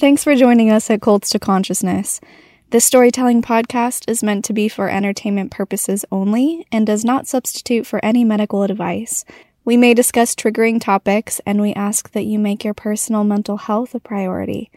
Thanks for joining us at Cults to Consciousness. This storytelling podcast is meant to be for entertainment purposes only and does not substitute for any medical advice. We may discuss triggering topics, and we ask that you make your personal mental health a priority.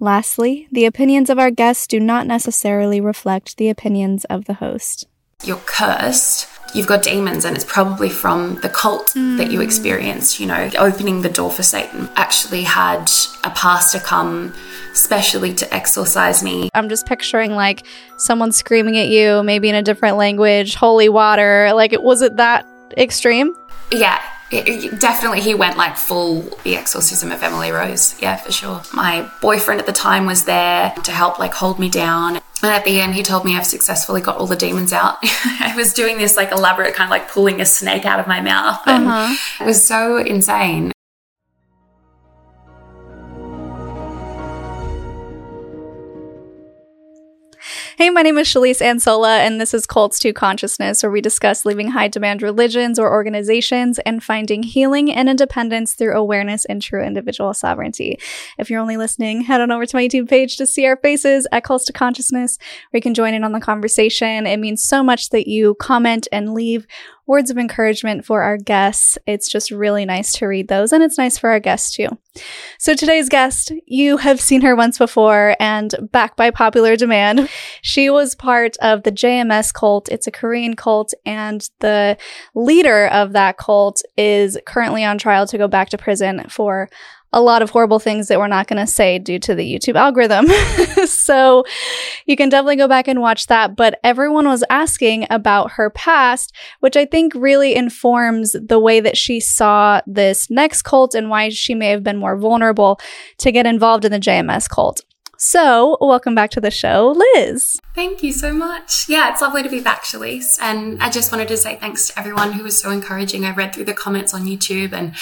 Lastly, the opinions of our guests do not necessarily reflect the opinions of the host. You're cursed. You've got demons, and it's probably from the cult mm. that you experienced, you know, opening the door for Satan. Actually, had a pastor come specially to exorcise me. I'm just picturing like someone screaming at you, maybe in a different language, holy water. Like, was it that extreme? Yeah, it, it, definitely he went like full the exorcism of emily rose. Yeah for sure. My boyfriend at the time was there to help like hold me down. And at the end he told me i've successfully got all the demons out. I was doing this like elaborate kind of like pulling a snake out of my mouth. And uh-huh. it was so insane Hey, my name is Shalise Ansola, and this is Cults to Consciousness, where we discuss leaving high demand religions or organizations and finding healing and independence through awareness and true individual sovereignty. If you're only listening, head on over to my YouTube page to see our faces at Cults to Consciousness, where you can join in on the conversation. It means so much that you comment and leave words of encouragement for our guests. It's just really nice to read those, and it's nice for our guests too. So, today's guest, you have seen her once before, and back by popular demand. She was part of the JMS cult. It's a Korean cult, and the leader of that cult is currently on trial to go back to prison for a lot of horrible things that we're not going to say due to the YouTube algorithm. so you can definitely go back and watch that. But everyone was asking about her past, which I think really informs the way that she saw this next cult and why she may have been more vulnerable to get involved in the JMS cult. So, welcome back to the show, Liz. Thank you so much. Yeah, it's lovely to be back, Shalise. And I just wanted to say thanks to everyone who was so encouraging. I read through the comments on YouTube and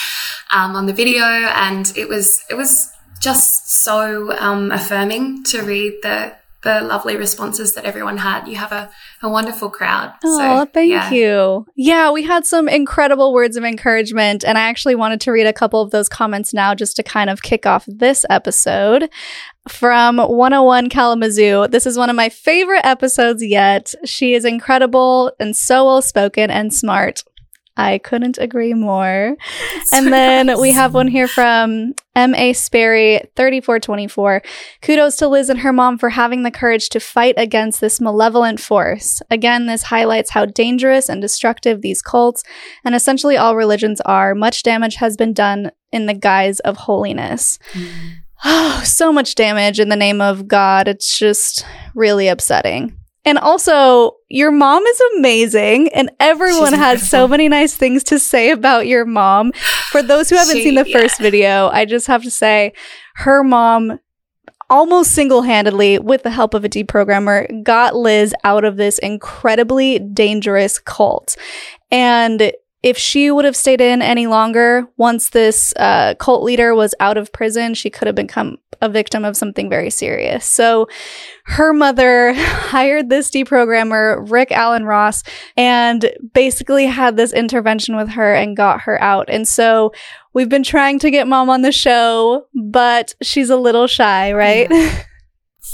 um, on the video, and it was it was just so um, affirming to read the the lovely responses that everyone had. You have a, a wonderful crowd. Oh, so, thank yeah. you. Yeah, we had some incredible words of encouragement. And I actually wanted to read a couple of those comments now just to kind of kick off this episode from 101 Kalamazoo. This is one of my favorite episodes yet. She is incredible and so well spoken and smart. I couldn't agree more. And then we have one here from M.A. Sperry, 3424. Kudos to Liz and her mom for having the courage to fight against this malevolent force. Again, this highlights how dangerous and destructive these cults and essentially all religions are. Much damage has been done in the guise of holiness. Mm. Oh, so much damage in the name of God. It's just really upsetting. And also, your mom is amazing, and everyone has so many nice things to say about your mom. For those who haven't she, seen the yeah. first video, I just have to say, her mom almost single handedly, with the help of a deprogrammer, got Liz out of this incredibly dangerous cult. And if she would have stayed in any longer, once this uh, cult leader was out of prison, she could have become a victim of something very serious. So her mother hired this deprogrammer, Rick Alan Ross, and basically had this intervention with her and got her out. And so we've been trying to get mom on the show, but she's a little shy, right? Yeah.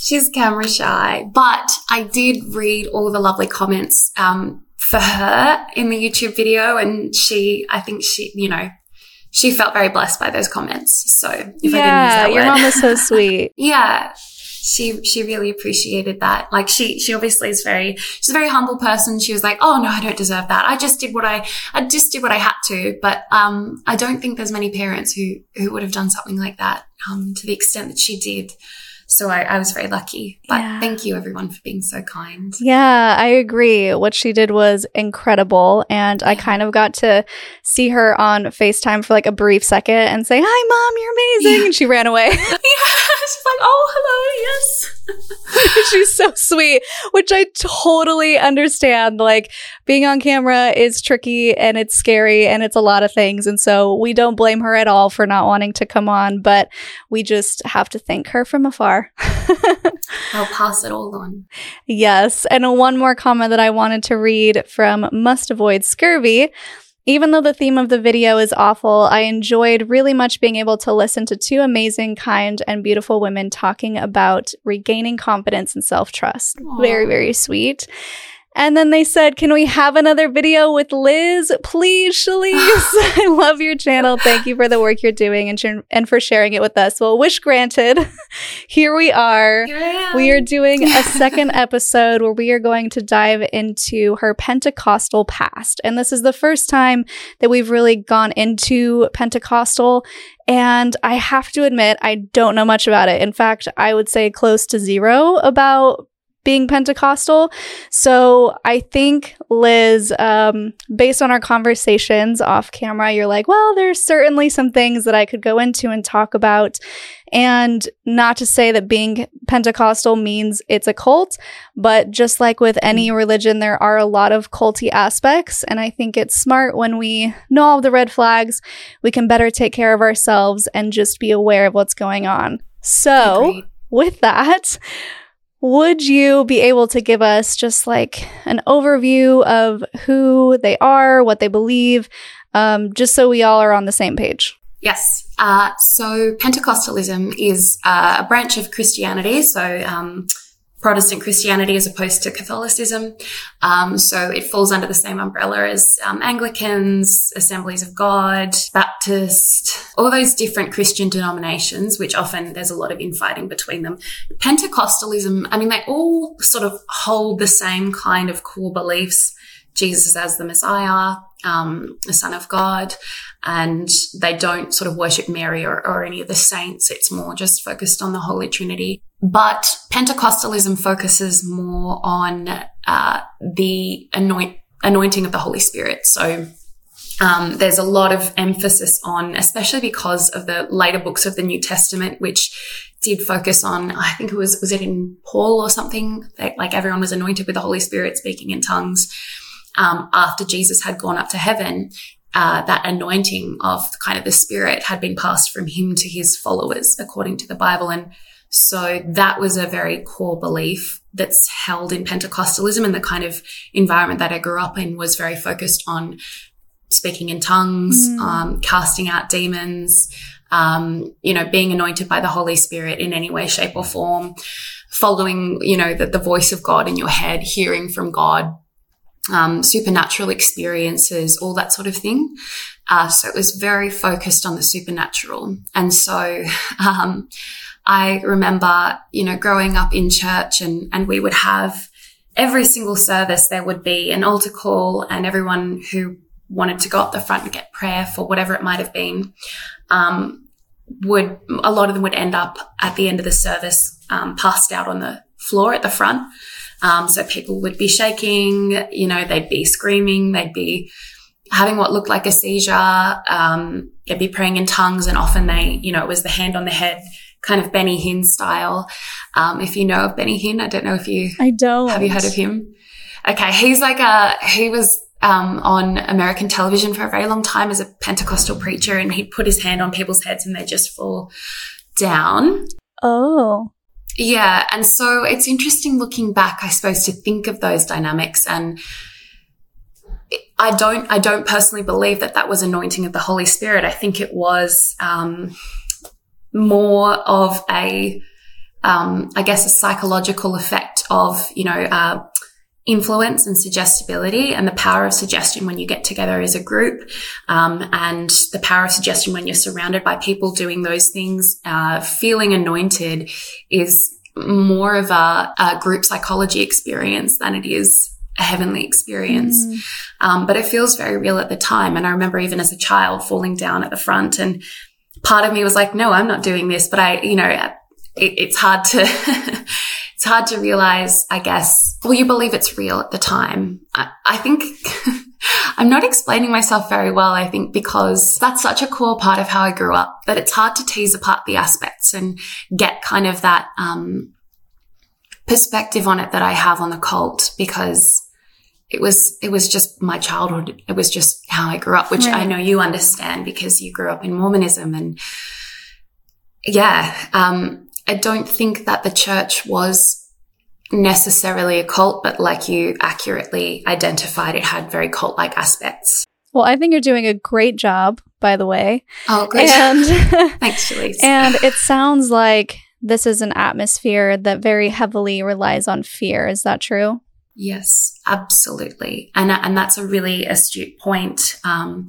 She's camera shy, but I did read all the lovely comments um, for her in the YouTube video. And she, I think she, you know, she felt very blessed by those comments. So if yeah, I can use that your word. mom is so sweet. yeah. She she really appreciated that. Like she she obviously is very she's a very humble person. She was like, "Oh no, I don't deserve that. I just did what I I just did what I had to." But um, I don't think there's many parents who who would have done something like that um, to the extent that she did. So I, I was very lucky. But yeah. thank you everyone for being so kind. Yeah, I agree. What she did was incredible. And I kind of got to see her on FaceTime for like a brief second and say, Hi, mom, you're amazing. Yeah. And she ran away. yeah. She's like, Oh, hello. Yes. She's so sweet, which I totally understand. Like being on camera is tricky and it's scary and it's a lot of things. And so we don't blame her at all for not wanting to come on, but we just have to thank her from afar. I'll pass it all on. Yes. And one more comment that I wanted to read from Must Avoid Scurvy Even though the theme of the video is awful, I enjoyed really much being able to listen to two amazing, kind, and beautiful women talking about regaining confidence and self trust. Very, very sweet. And then they said, Can we have another video with Liz? Please, Shalise. I love your channel. Thank you for the work you're doing and, sh- and for sharing it with us. Well, wish granted. Here we are. We are doing a second episode where we are going to dive into her Pentecostal past. And this is the first time that we've really gone into Pentecostal. And I have to admit, I don't know much about it. In fact, I would say close to zero about being Pentecostal. So I think, Liz, um, based on our conversations off camera, you're like, well, there's certainly some things that I could go into and talk about. And not to say that being Pentecostal means it's a cult, but just like with any religion, there are a lot of culty aspects. And I think it's smart when we know all the red flags, we can better take care of ourselves and just be aware of what's going on. So, with that, would you be able to give us just like an overview of who they are, what they believe, um, just so we all are on the same page? Yes. Uh, so Pentecostalism is uh, a branch of Christianity. So um, Protestant Christianity as opposed to Catholicism. Um, so it falls under the same umbrella as um, Anglicans, Assemblies of God, Baptist, all those different Christian denominations, which often there's a lot of infighting between them. Pentecostalism, I mean, they all sort of hold the same kind of core beliefs. Jesus as the Messiah, um, the Son of God, and they don't sort of worship Mary or, or any of the saints. It's more just focused on the Holy Trinity. But Pentecostalism focuses more on uh, the anoint, anointing of the Holy Spirit. So um, there's a lot of emphasis on, especially because of the later books of the New Testament, which did focus on, I think it was, was it in Paul or something? That, like everyone was anointed with the Holy Spirit speaking in tongues um, after Jesus had gone up to heaven. Uh, that anointing of kind of the Spirit had been passed from him to his followers, according to the Bible. And so that was a very core belief that's held in Pentecostalism and the kind of environment that I grew up in was very focused on speaking in tongues, Mm. um, casting out demons, um, you know, being anointed by the Holy Spirit in any way, shape, or form, following, you know, the, the voice of God in your head, hearing from God, um, supernatural experiences, all that sort of thing. Uh, so it was very focused on the supernatural. And so, um, I remember, you know, growing up in church and, and we would have every single service, there would be an altar call and everyone who wanted to go up the front and get prayer for whatever it might have been, um, would, a lot of them would end up at the end of the service, um, passed out on the floor at the front. Um, so people would be shaking, you know, they'd be screaming, they'd be having what looked like a seizure, um, they'd be praying in tongues and often they, you know, it was the hand on the head, kind of Benny Hinn style. Um, if you know of Benny Hinn, I don't know if you I don't. have you heard of him? Okay, he's like a he was um, on American television for a very long time as a Pentecostal preacher, and he'd put his hand on people's heads and they just fall down. Oh. Yeah, and so it's interesting looking back, I suppose, to think of those dynamics and. I don't. I don't personally believe that that was anointing of the Holy Spirit. I think it was um, more of a, um, I guess, a psychological effect of you know uh, influence and suggestibility. And the power of suggestion when you get together as a group um, and the power of suggestion when you're surrounded by people doing those things uh, feeling anointed is more of a, a group psychology experience than it is a heavenly experience. Mm. um, but it feels very real at the time. And i remember even as a child falling down at the front and part of me was like no i'm not doing this. But i you know it, it's hard to it's hard to realize i guess. Well you believe it's real at the time? I, I think i'm not explaining myself very well i think because that's such a core part of how i grew up that it's hard to tease apart the aspects and get kind of that um, perspective on it that i have on the cult because it was it was just my childhood it was just how i grew up which i know you understand because you grew up in mormonism and yeah um i don't think that the church was necessarily a cult but like you accurately identified it had very cult like aspects Well, I think you're doing a great job, by the way. Oh, good. And Thanks, Shalise. and it sounds like this is an atmosphere that very heavily relies on fear. Is that true? Yes, absolutely. And, and that's a really astute point. Um,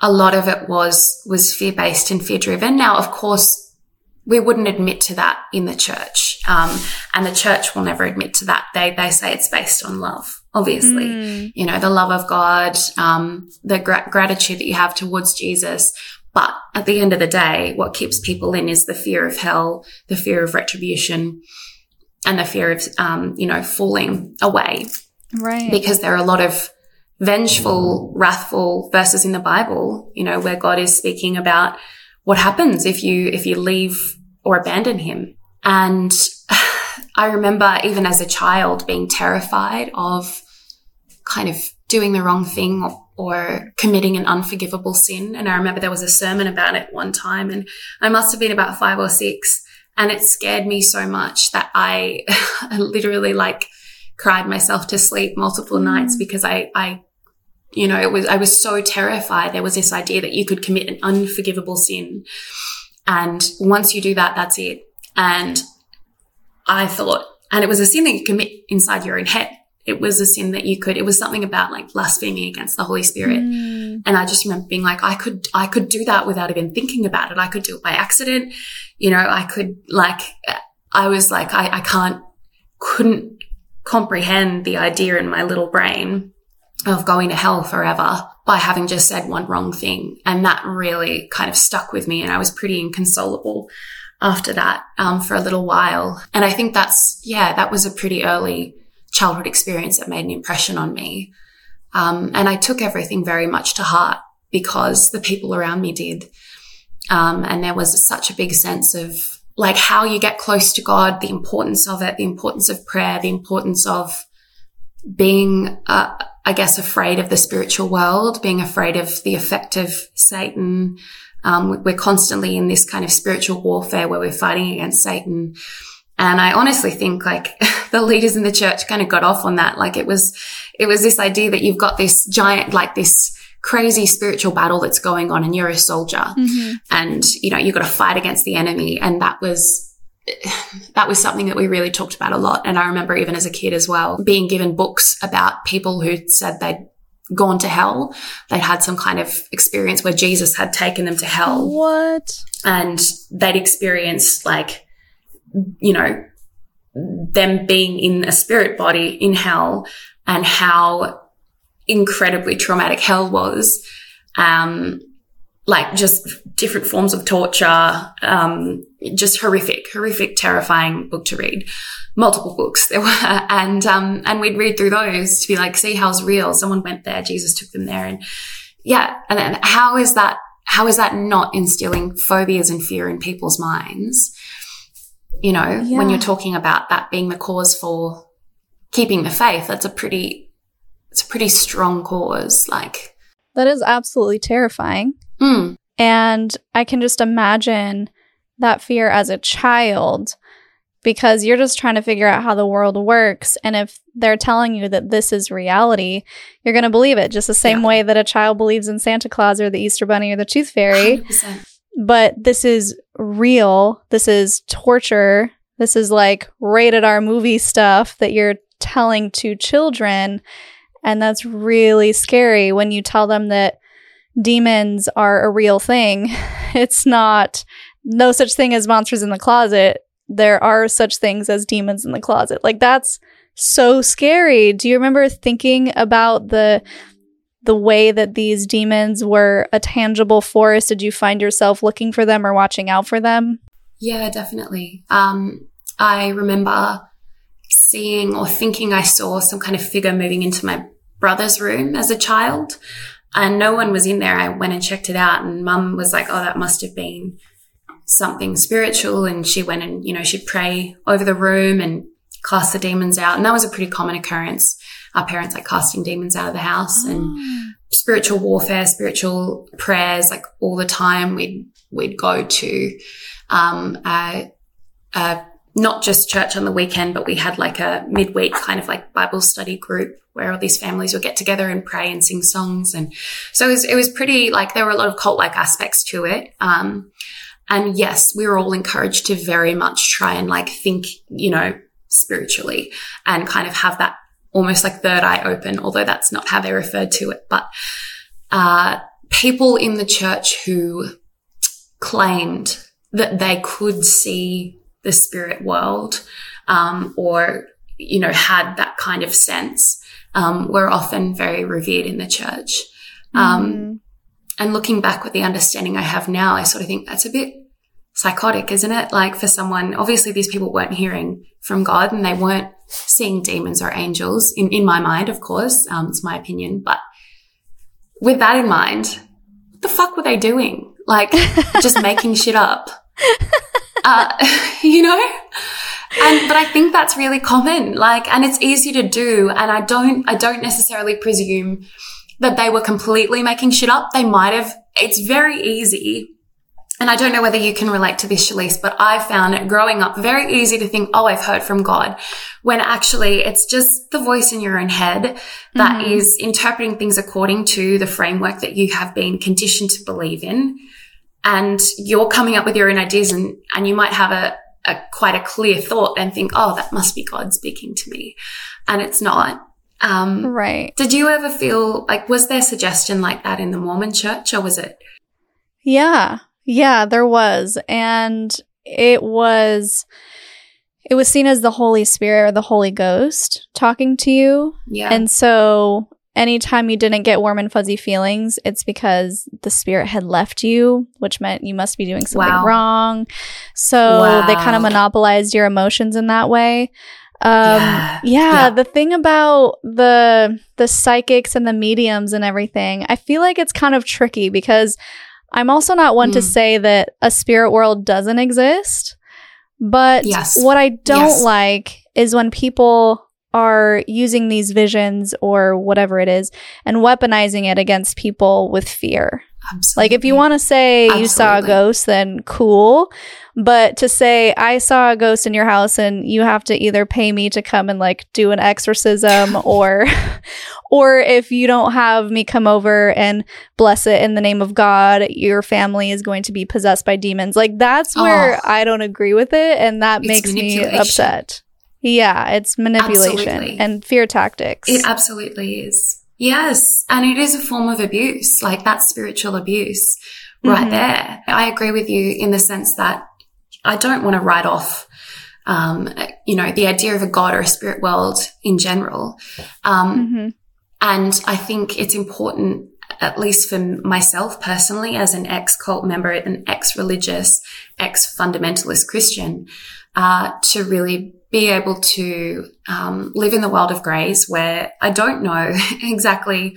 a lot of it was, was fear based and fear driven. Now, of course, we wouldn't admit to that in the church. Um, and the church will never admit to that. They, they say it's based on love, obviously. Mm. You know, the love of God, um, the gra- gratitude that you have towards Jesus. But at the end of the day, what keeps people in is the fear of hell, the fear of retribution, and the fear of, um, you know, falling away. Right. Because there are a lot of vengeful, wrathful verses in the Bible, you know, where God is speaking about what happens if you, if you leave or abandon him. And I remember even as a child being terrified of kind of doing the wrong thing or, or, committing an unforgivable sin. And I remember there was a sermon about it one time and I must have been about five or six and it scared me so much that I literally like cried myself to sleep multiple mm. nights because I, I, you know, it was, I was so terrified. There was this idea that you could commit an unforgivable sin. And once you do that, that's it. And I thought, and it was a sin that you commit inside your own head. It was a sin that you could, it was something about like blaspheming against the Holy Spirit. Mm. And I just remember being like, I could, I could do that without even thinking about it. I could do it by accident. You know, I could like, I was like, I, I can't, couldn't comprehend the idea in my little brain of going to hell forever by having just said one wrong thing. And that really kind of stuck with me. And I was pretty inconsolable after that um, for a little while. And I think that's, yeah, that was a pretty early childhood experience that made an impression on me. Um, and I took everything very much to heart because the people around me did. Um, and there was such a big sense of like how you get close to God, the importance of it, the importance of prayer, the importance of being, uh, I guess, afraid of the spiritual world, being afraid of the effect of Satan. Um, we're constantly in this kind of spiritual warfare where we're fighting against Satan. And I honestly think like the leaders in the church kind of got off on that. Like it was, it was this idea that you've got this giant, like this crazy spiritual battle that's going on and you're a soldier mm-hmm. and, you know, you've got to fight against the enemy. And that was, that was something that we really talked about a lot. And I remember even as a kid as well, being given books about people who said they'd gone to hell. They'd had some kind of experience where Jesus had taken them to hell. What? And they'd experienced like, you know, them being in a spirit body in hell and how incredibly traumatic hell was. Um, like just different forms of torture, um, just horrific, horrific, terrifying book to read. Multiple books there were, and um, and we'd read through those to be like, see how's real. Someone went there, Jesus took them there, and yeah, and then how is that? How is that not instilling phobias and fear in people's minds? You know, yeah. when you're talking about that being the cause for keeping the faith, that's a pretty, it's a pretty strong cause. Like that is absolutely terrifying. Mm. And I can just imagine that fear as a child because you're just trying to figure out how the world works. And if they're telling you that this is reality, you're going to believe it just the same yeah. way that a child believes in Santa Claus or the Easter Bunny or the Tooth Fairy. 100%. But this is real. This is torture. This is like rated R movie stuff that you're telling to children. And that's really scary when you tell them that demons are a real thing. It's not no such thing as monsters in the closet. There are such things as demons in the closet. Like that's so scary. Do you remember thinking about the the way that these demons were a tangible force? Did you find yourself looking for them or watching out for them? Yeah, definitely. Um, I remember seeing or thinking I saw some kind of figure moving into my brother's room as a child and no one was in there. I went and checked it out and mum was like, Oh, that must have been something spiritual. And she went and, you know, she'd pray over the room and cast the demons out. And that was a pretty common occurrence. Our parents like casting demons out of the house oh. and spiritual warfare, spiritual prayers, like all the time. We'd, we'd go to, um, not just church on the weekend, but we had like a midweek kind of like Bible study group where all these families would get together and pray and sing songs. And so it was, it was pretty like there were a lot of cult like aspects to it. Um, and yes, we were all encouraged to very much try and like think, you know, spiritually and kind of have that almost like third eye open, although that's not how they referred to it. But, uh, people in the church who claimed that they could see the spirit world, um, or, you know, had that kind of sense, um, were often very revered in the church. Um, mm. and looking back with the understanding I have now, I sort of think that's a bit psychotic, isn't it? Like for someone, obviously these people weren't hearing from God and they weren't seeing demons or angels in, in my mind, of course. Um, it's my opinion, but with that in mind, what the fuck were they doing? Like just making shit up. Uh, you know? And, but I think that's really common. Like, and it's easy to do. And I don't, I don't necessarily presume that they were completely making shit up. They might have, it's very easy. And I don't know whether you can relate to this, Shalise, but I found it growing up very easy to think, oh, I've heard from God, when actually it's just the voice in your own head that mm-hmm. is interpreting things according to the framework that you have been conditioned to believe in and you're coming up with your own ideas and, and you might have a, a quite a clear thought and think, oh, that must be God speaking to me. And it's not. Um, right. Did you ever feel like, was there suggestion like that in the Mormon church or was it? Yeah. Yeah, there was. And it was, it was seen as the Holy Spirit or the Holy Ghost talking to you. Yeah. And so anytime you didn't get warm and fuzzy feelings, it's because the spirit had left you, which meant you must be doing something wow. wrong. So wow. they kind of monopolized your emotions in that way. Um, yeah. Yeah, yeah, the thing about the the psychics and the mediums and everything, I feel like it's kind of tricky because I'm also not one mm. to say that a spirit world doesn't exist. But yes. what I don't yes. like is when people are using these visions or whatever it is and weaponizing it against people with fear. Absolutely. Like if you want to say Absolutely. you saw a ghost, then cool. But to say I saw a ghost in your house and you have to either pay me to come and like do an exorcism or or if you don't have me come over and bless it in the name of God, your family is going to be possessed by demons. Like that's where oh, I don't agree with it and that makes me upset. Yeah, it's manipulation absolutely. and fear tactics. It absolutely is. Yes. And it is a form of abuse, like that's spiritual abuse right mm-hmm. there. I agree with you in the sense that I don't want to write off, um, you know, the idea of a God or a spirit world in general. Um, mm-hmm. and I think it's important at least for myself personally, as an ex cult member, an ex religious, ex fundamentalist Christian, uh, to really be able to um, live in the world of grays where I don't know exactly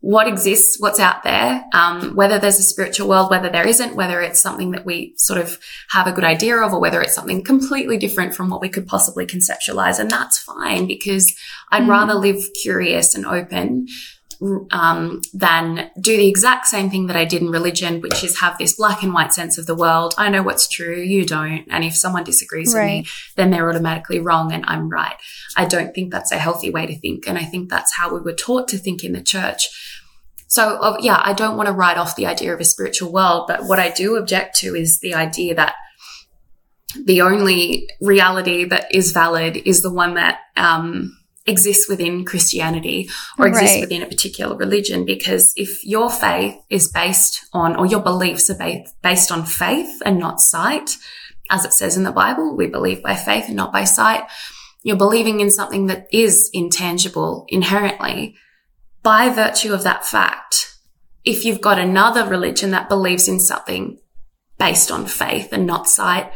what exists, what's out there, um, whether there's a spiritual world, whether there isn't, whether it's something that we sort of have a good idea of, or whether it's something completely different from what we could possibly conceptualize. And that's fine because I'd mm. rather live curious and open um, than do the exact same thing that I did in religion, which is have this black and white sense of the world. I know what's true, you don't. And if someone disagrees right. with me, then they're automatically wrong and I'm right. I don't think that's a healthy way to think. And I think that's how we were taught to think in the church. So, uh, yeah, I don't want to write off the idea of a spiritual world, but what I do object to is the idea that the only reality that is valid is the one that um, exists within Christianity or exists within a particular religion. Because if your faith is based on, or your beliefs are based, based on faith and not sight, as it says in the Bible, we believe by faith and not by sight. You're believing in something that is intangible inherently. By virtue of that fact, if you've got another religion that believes in something based on faith and not sight,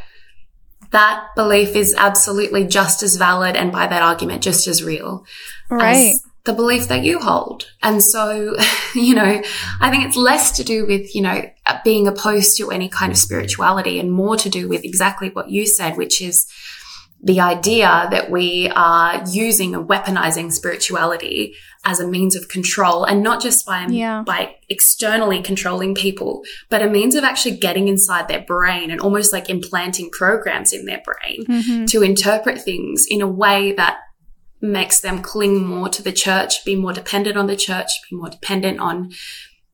that belief is absolutely just as valid and by that argument just as real right. as the belief that you hold. And so, you know, I think it's less to do with, you know, being opposed to any kind of spirituality and more to do with exactly what you said, which is the idea that we are using and weaponizing spirituality as a means of control and not just by, Yeah. by externally controlling people, but a means of actually getting inside their brain and almost like implanting programs in their brain Mhm. to interpret things in a way that makes them cling more to the church, be more dependent on the church, be more dependent on,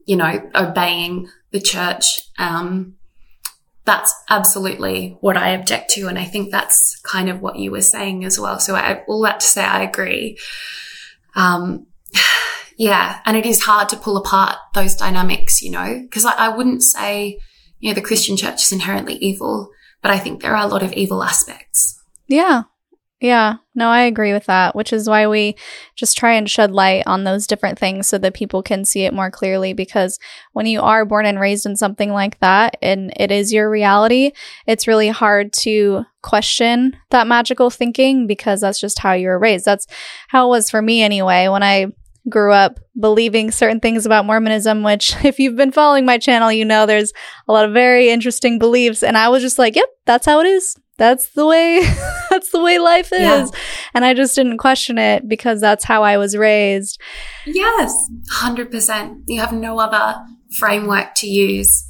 you know, obeying the church. Um, that's absolutely what I object to. And I think that's kind of what you were saying as well. So I, all that to say, I agree. Um, yeah. And it is hard to pull apart those dynamics, you know, because I, I wouldn't say, you know, the Christian church is inherently evil, but I think there are a lot of evil aspects. Yeah. Yeah. No, I agree with that, which is why we just try and shed light on those different things so that people can see it more clearly. Because when you are born and raised in something like that and it is your reality, it's really hard to question that magical thinking because that's just how you were raised. That's how it was for me anyway. When I grew up believing certain things about Mormonism, which, if you've been following my channel, you know there's a lot of very interesting beliefs. And I was just like, yep, that's how it is. That's the way, that's the way life is. Yeah. And I just didn't question it because that's how I was raised. Yes, 100%. You have no other framework to use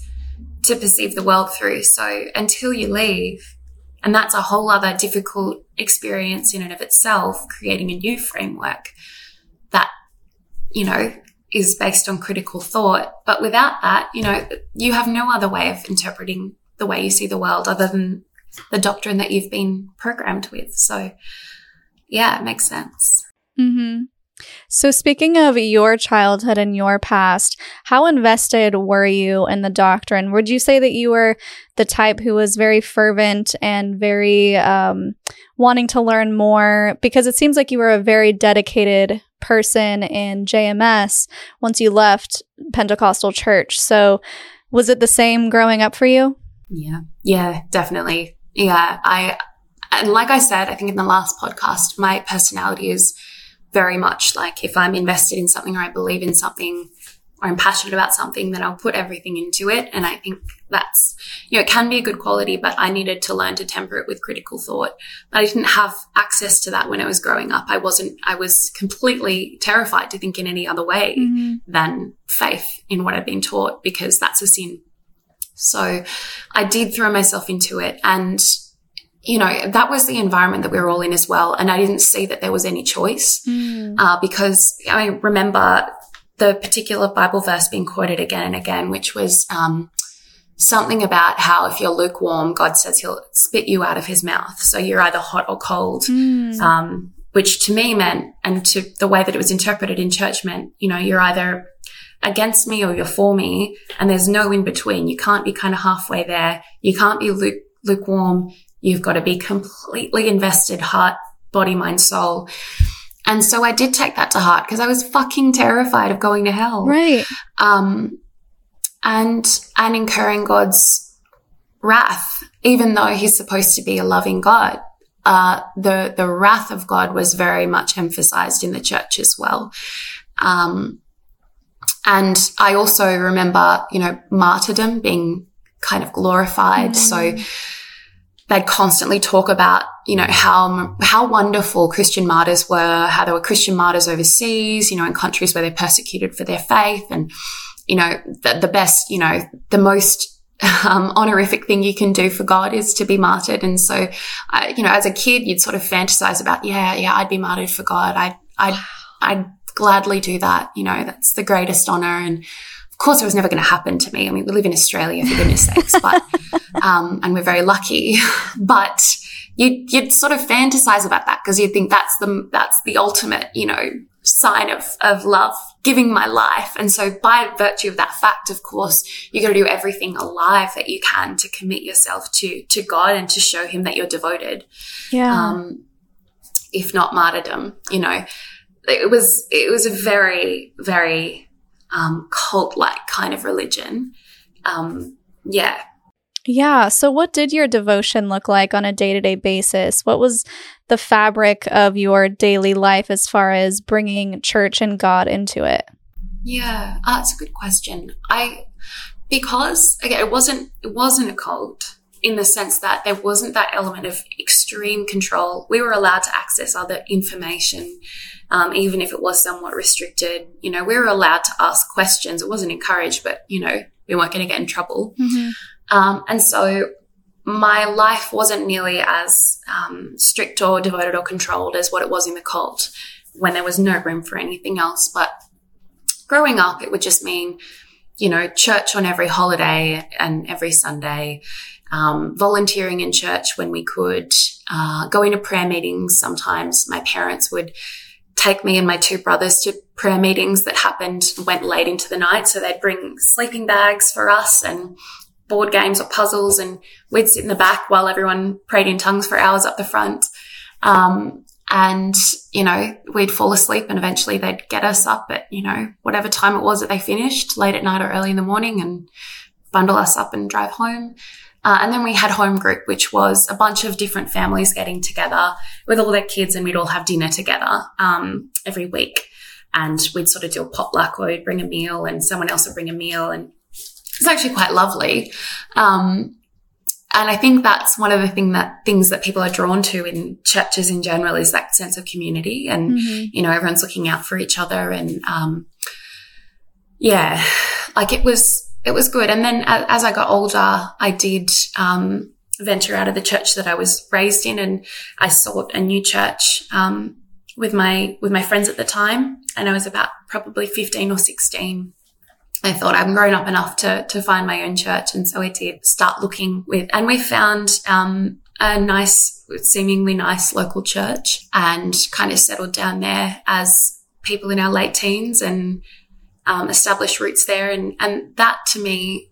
to perceive the world through. So until you leave, and that's a whole other difficult experience in and of itself, creating a new framework that, you know, is based on critical thought. But without that, you know, you have no other way of interpreting the way you see the world other than the doctrine that you've been programmed with. So, yeah, it makes sense. hmm So, speaking of your childhood and your past, how invested were you in the doctrine? Would you say that you were the type who was very fervent and very um, wanting to learn more? Because it seems like you were a very dedicated person in JMS once you left Pentecostal church. So, was it the same growing up for you? Yeah. Yeah, definitely. Yeah. I, and like I said, I think in the last podcast, my personality is very much like if I'm invested in something or I believe in something or I'm passionate about something, then I'll put everything into it. And I think that's, you know, it can be a good quality, but I needed to learn to temper it with critical thought. But I didn't have access to that when I was growing up. I wasn't, I was completely terrified to think in any other way mm-hmm. than faith in what I'd been taught because that's a sin. So I did throw myself into it and you know, that was the environment that we were all in as well. And I didn't see that there was any choice, uh, because I remember the particular Bible verse being quoted again and again, which was, um, something about how if you're lukewarm, God says he'll spit you out of his mouth. So you're either hot or cold. Mm. Um, which to me meant, and to the way that it was interpreted in church meant, you know, you're either against me or you're for me, and there's no in between. You can't be kind of halfway there. You can't be luke- lukewarm. You've got to be completely invested, heart, body, mind, soul. And so I did take that to heart because I was fucking terrified of going to hell Right. um, and and incurring God's wrath, even though He's supposed to be a loving God. Uh, the the wrath of God was very much emphasized in the church as well. Um, and I also remember, you know, martyrdom being kind of glorified. So they'd constantly talk about, you know, how, how wonderful Christian martyrs were, how there were Christian martyrs overseas, you know, in countries where they're persecuted for their faith and, you know, the, the best, you know, the most, um, honorific thing you can do for God is to be martyred. And so, I, you know, as a kid, you'd sort of fantasize about, yeah, yeah, I'd be martyred for God. I, I'd, I'd gladly do that. You know, that's the greatest honor. And of course, it was never going to happen to me. I mean, we live in Australia, for goodness sakes, but, um, and we're very lucky, but you, you'd sort of fantasize about that because you'd think that's the, that's the ultimate, you know, sign of, of love, giving my life. And so by virtue of that fact, of course, you got to do everything alive that you can to commit yourself to, to God and to show him that you're devoted. Yeah. Um, if not martyrdom, you know, it was, it was a very, very, um, cult like kind of religion. Um, yeah. Yeah. So, what did your devotion look like on a day to day basis? What was the fabric of your daily life as far as bringing church and God into it? Yeah, that's a good question. I because again, it wasn't it wasn't a cult in the sense that there wasn't that element of extreme control. We were allowed to access other information, um, even if it was somewhat restricted. You know, we were allowed to ask questions. It wasn't encouraged, but, you know, we weren't going to get in trouble. Mm-hmm. Um, and so my life wasn't nearly as um, strict or devoted or controlled as what it was in the cult when there was no room for anything else. But growing up, it would just mean, you know, church on every holiday and every Sunday, um, volunteering in church when we could, uh, going to prayer meetings. Sometimes my parents would take me and my two brothers to prayer meetings that happened, went late into the night. So they'd bring sleeping bags for us and board games or puzzles and we'd sit in the back while everyone prayed in tongues for hours up the front. Um, and, you know, we'd fall asleep and eventually they'd get us up at, you know, whatever time it was that they finished late at night or early in the morning and bundle us up and drive home. Uh, and then we had home group, which was a bunch of different families getting together with all their kids and we'd all have dinner together, um, every week. And we'd sort of do a potluck or we'd bring a meal and someone else would bring a meal and it's actually quite lovely. Um, and I think that's one of the thing that things that people are drawn to in churches in general is that sense of community and, mm-hmm. you know, everyone's looking out for each other. And, um, yeah, like it was, it was good. And then as I got older, I did, um, venture out of the church that I was raised in and I sought a new church, um, with my, with my friends at the time. And I was about probably 15 or 16 I thought I'm grown up enough to to find my own church, and so I did start looking with, and we found um, a nice, seemingly nice local church, and kind of settled down there as people in our late teens, and um, established roots there, and and that to me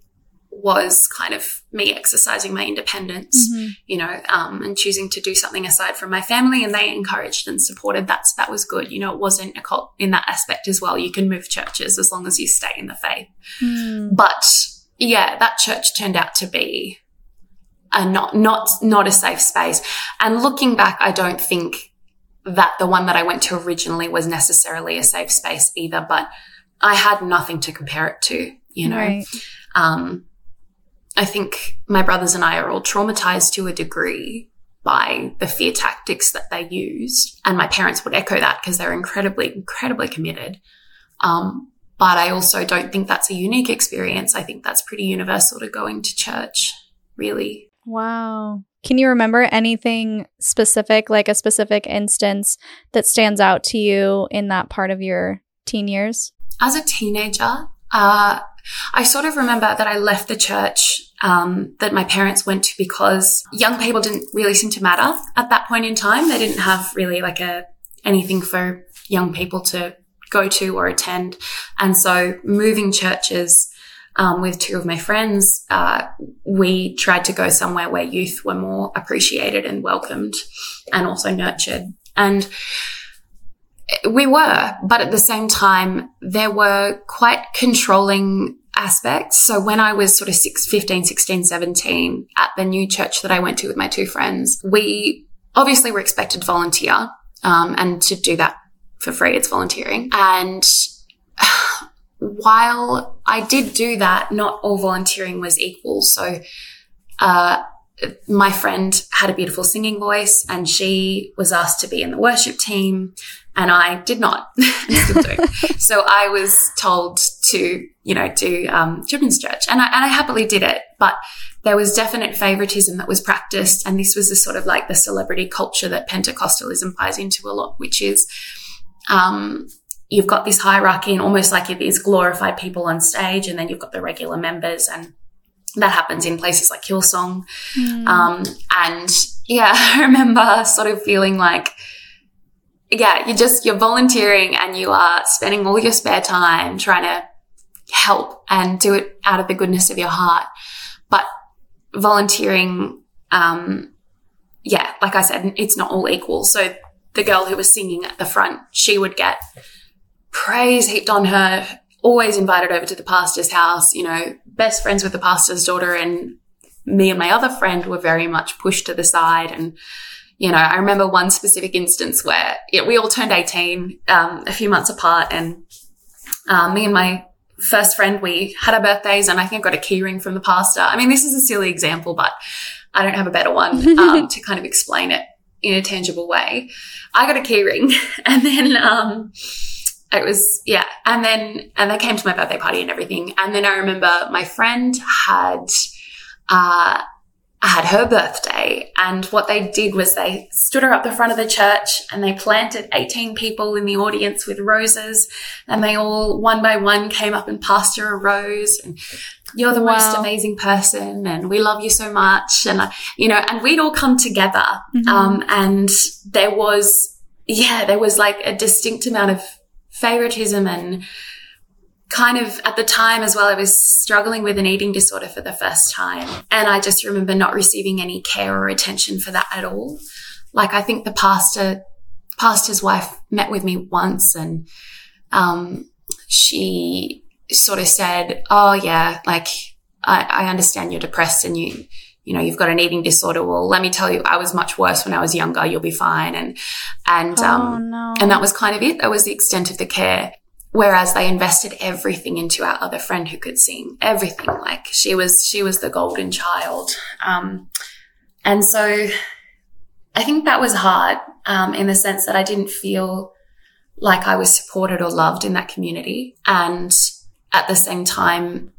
was kind of me exercising my independence, mm-hmm. you know, um, and choosing to do something aside from my family. And they encouraged and supported that. So that was good. You know, it wasn't a cult in that aspect as well. You can move churches as long as you stay in the faith. Mm. But yeah, that church turned out to be a not, not, not a safe space. And looking back, I don't think that the one that I went to originally was necessarily a safe space either, but I had nothing to compare it to, you know. Right. Um, I think my brothers and I are all traumatized to a degree by the fear tactics that they used. And my parents would echo that because they're incredibly, incredibly committed. Um, but I also don't think that's a unique experience. I think that's pretty universal to going to church, really. Wow. Can you remember anything specific, like a specific instance that stands out to you in that part of your teen years? As a teenager, uh, I sort of remember that I left the church um, that my parents went to because young people didn't really seem to matter at that point in time. They didn't have really like a anything for young people to go to or attend, and so moving churches. Um, with two of my friends, uh, we tried to go somewhere where youth were more appreciated and welcomed and also nurtured. And we were, but at the same time, there were quite controlling aspects. So when I was sort of six, 15, 16, 17 at the new church that I went to with my two friends, we obviously were expected to volunteer. Um, and to do that for free, it's volunteering. And while I did do that, not all volunteering was equal. So, uh, my friend had a beautiful singing voice and she was asked to be in the worship team and I did not. so I was told to, you know, do um, children's church, and I, and I happily did it. But there was definite favoritism that was practiced, and this was the sort of like the celebrity culture that Pentecostalism buys into a lot, which is. Um, you've got this hierarchy and almost like these glorified people on stage, and then you've got the regular members, and that happens in places like Hillsong. Mm. Um, and yeah, I remember sort of feeling like yeah, you're just, you're volunteering and you are spending all your spare time trying to help and do it out of the goodness of your heart. But volunteering, um, yeah, like I said, it's not all equal. So the girl who was singing at the front, she would get praise heaped on her, always invited over to the pastor's house, you know, best friends with the pastor's daughter and me and my other friend were very much pushed to the side and you know, I remember one specific instance where we all turned 18 um, a few months apart, and um, me and my first friend, we had our birthdays, and I think I got a key ring from the pastor. I mean, this is a silly example, but I don't have a better one um, to kind of explain it in a tangible way. I got a keyring and then, um, it was, yeah. And then, and they came to my birthday party and everything. And then I remember my friend had, uh, had her birthday. And what they did was they stood her up the front of the church and they planted 18 people in the audience with roses. And they all, one by one, came up and passed her a rose. And you're the wow. most amazing person. And we love you so much. And, uh, you know, and we'd all come together. Mm-hmm. Um, and there was, yeah, there was like a distinct amount of favoritism and kind of at the time as well, I was struggling with an eating disorder for the first time. And I just remember not receiving any care or attention for that at all. Like I think the pastor, pastor's wife met with me once and, um, she sort of said, Oh yeah, like I, I understand you're depressed and you, you know, you've got an eating disorder. Well, let me tell you, I was much worse when I was younger. You'll be fine. And, and, oh, um, no. and that was kind of it. That was the extent of the care. Whereas they invested everything into our other friend who could sing everything. Like she was, she was the golden child. Um, and so I think that was hard, um, in the sense that I didn't feel like I was supported or loved in that community. And at the same time,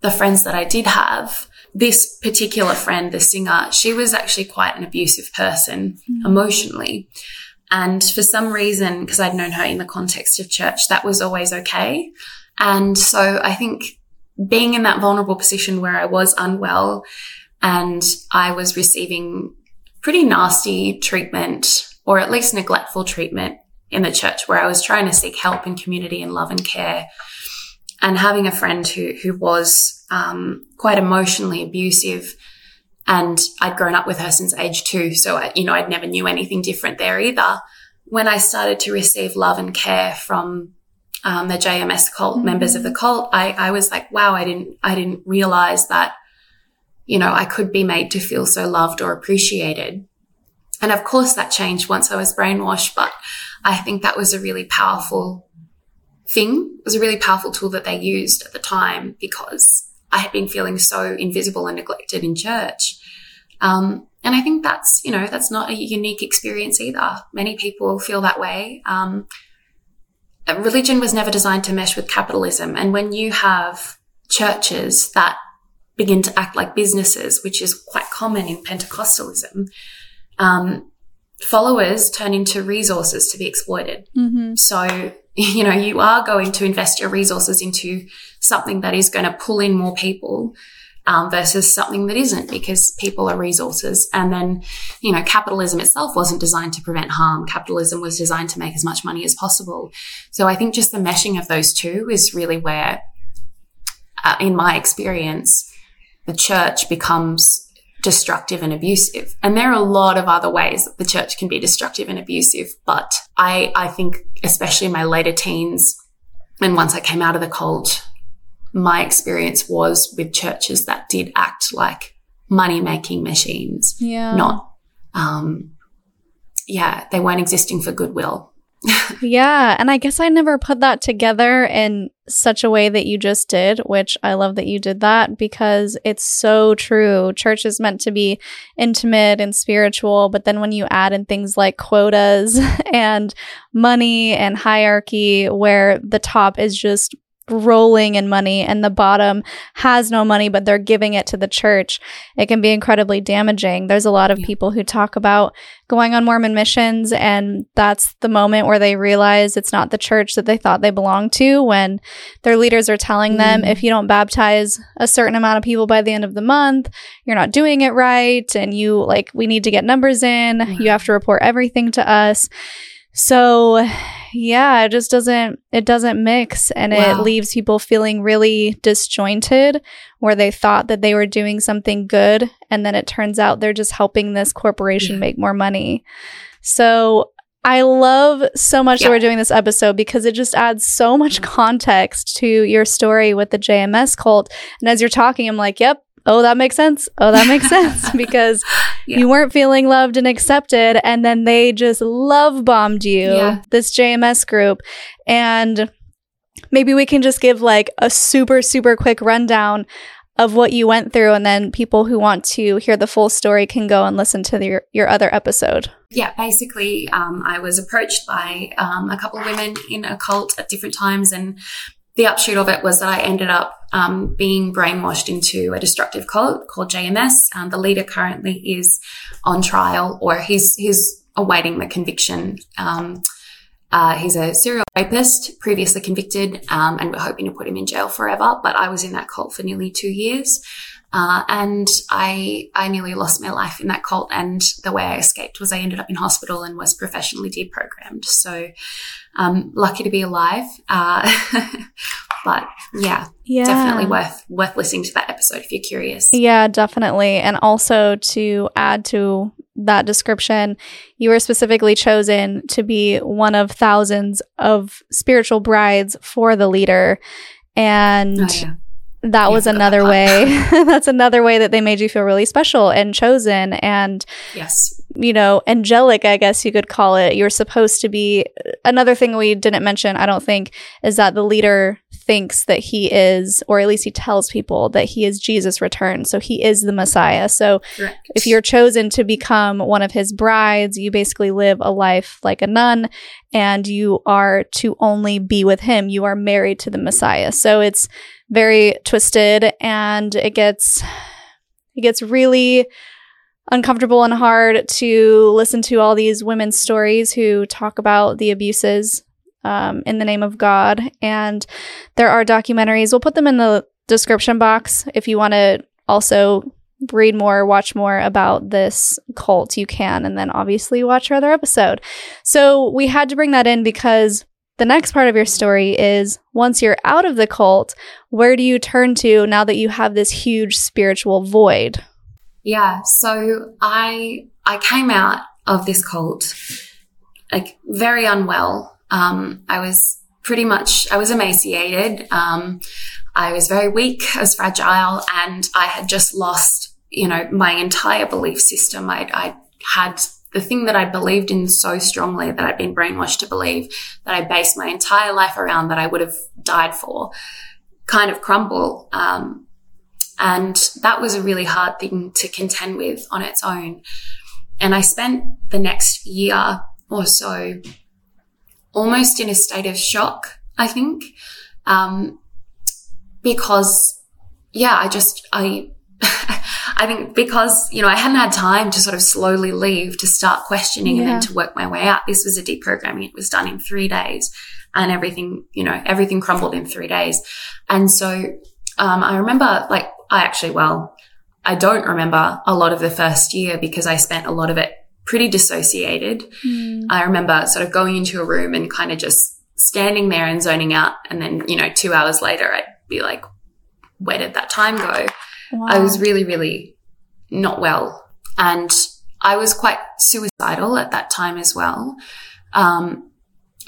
the friends that I did have, this particular friend, the singer, she was actually quite an abusive person mm. emotionally. And for some reason, because I'd known her in the context of church, that was always okay. And so I think being in that vulnerable position where I was unwell and I was receiving pretty nasty treatment or at least neglectful treatment in the church where I was trying to seek help and community and love and care and having a friend who, who was, um, quite emotionally abusive and I'd grown up with her since age two. So, I, you know, I'd never knew anything different there either. When I started to receive love and care from um, the JMS cult, mm-hmm. members of the cult, I, I was like, wow, I didn't, I didn't realize that, you know, I could be made to feel so loved or appreciated. And of course that changed once I was brainwashed, but I think that was a really powerful thing. Was a really powerful tool that they used at the time because I had been feeling so invisible and neglected in church. Um, and I think that's, you know, that's not a unique experience either. Many people feel that way. Um, religion was never designed to mesh with capitalism. And when you have churches that begin to act like businesses, which is quite common in Pentecostalism, um, followers turn into resources to be exploited. Mm-hmm. So, you know, you are going to invest your resources into something that is going to pull in more people um, versus something that isn't because people are resources. And then, you know, capitalism itself wasn't designed to prevent harm. Capitalism was designed to make as much money as possible. So I think just the meshing of those two is really where, uh, in my experience, the church becomes destructive and abusive. And there are a lot of other ways that the church can be destructive and abusive. But I, I think, especially in my later teens, and once I came out of the cult, my experience was with churches that did act like money making machines. Yeah. Not, um, yeah, they weren't existing for goodwill. Yeah. And I guess I never put that together in such a way that you just did, which I love that you did that because it's so true. Church is meant to be intimate and spiritual, but then when you add in things like quotas and money and hierarchy, where the top is just rolling in money and the bottom has no money but they're giving it to the church it can be incredibly damaging there's a lot of yeah. people who talk about going on mormon missions and that's the moment where they realize it's not the church that they thought they belonged to when their leaders are telling them mm. if you don't baptize a certain amount of people by the end of the month you're not doing it right and you like we need to get numbers in you have to report everything to us so yeah, it just doesn't it doesn't mix and wow. it leaves people feeling really disjointed where they thought that they were doing something good and then it turns out they're just helping this corporation yeah. make more money. So I love so much yeah. that we're doing this episode because it just adds so much context to your story with the JMS cult. And as you're talking, I'm like, yep, oh, that makes sense. Oh, that makes sense because yeah. you weren't feeling loved and accepted. And then they just love bombed you, yeah. this JMS group. And maybe we can just give like a super, super quick rundown of what you went through, and then people who want to hear the full story can go and listen to the, your, your other episode. Yeah, basically, um, I was approached by um, a couple of women in a cult at different times, and the upshoot of it was that I ended up um, being brainwashed into a destructive cult called JMS. Um, the leader currently is on trial, or he's he's awaiting the conviction. Um, uh, he's a serial rapist, previously convicted, um, and we're hoping to put him in jail forever. But I was in that cult for nearly two years. Uh, and I, I nearly lost my life in that cult. And the way I escaped was I ended up in hospital and was professionally deprogrammed. So, um, lucky to be alive. Uh, but yeah, yeah, definitely worth, worth listening to that episode if you're curious. Yeah, definitely. And also to add to that description, you were specifically chosen to be one of thousands of spiritual brides for the leader. And oh, yeah that was another way. That's another way that they made you feel really special and chosen and yes. you know angelic i guess you could call it. You're supposed to be another thing we didn't mention i don't think is that the leader thinks that he is or at least he tells people that he is jesus returned so he is the messiah. So Correct. if you're chosen to become one of his brides you basically live a life like a nun and you are to only be with him. You are married to the messiah. So it's very twisted and it gets it gets really uncomfortable and hard to listen to all these women's stories who talk about the abuses um, in the name of God. And there are documentaries. We'll put them in the description box if you want to also read more, watch more about this cult, you can. And then obviously watch our other episode. So we had to bring that in because the next part of your story is once you're out of the cult, where do you turn to now that you have this huge spiritual void? Yeah, so I I came out of this cult like very unwell. Um, I was pretty much I was emaciated. Um, I was very weak, I was fragile, and I had just lost, you know, my entire belief system. I, I had the thing that I believed in so strongly that I'd been brainwashed to believe that I based my entire life around that I would have died for kind of crumble. Um, and that was a really hard thing to contend with on its own. And I spent the next year or so almost in a state of shock, I think. Um, because yeah, I just, I, I think because, you know, I hadn't had time to sort of slowly leave to start questioning yeah. and then to work my way out. This was a deprogramming. It was done in three days and everything, you know, everything crumbled in three days. And so, um, I remember like, I actually, well, I don't remember a lot of the first year because I spent a lot of it pretty dissociated. Mm. I remember sort of going into a room and kind of just standing there and zoning out. And then, you know, two hours later, I'd be like, where did that time go? Wow. I was really, really not well. And I was quite suicidal at that time as well. Um,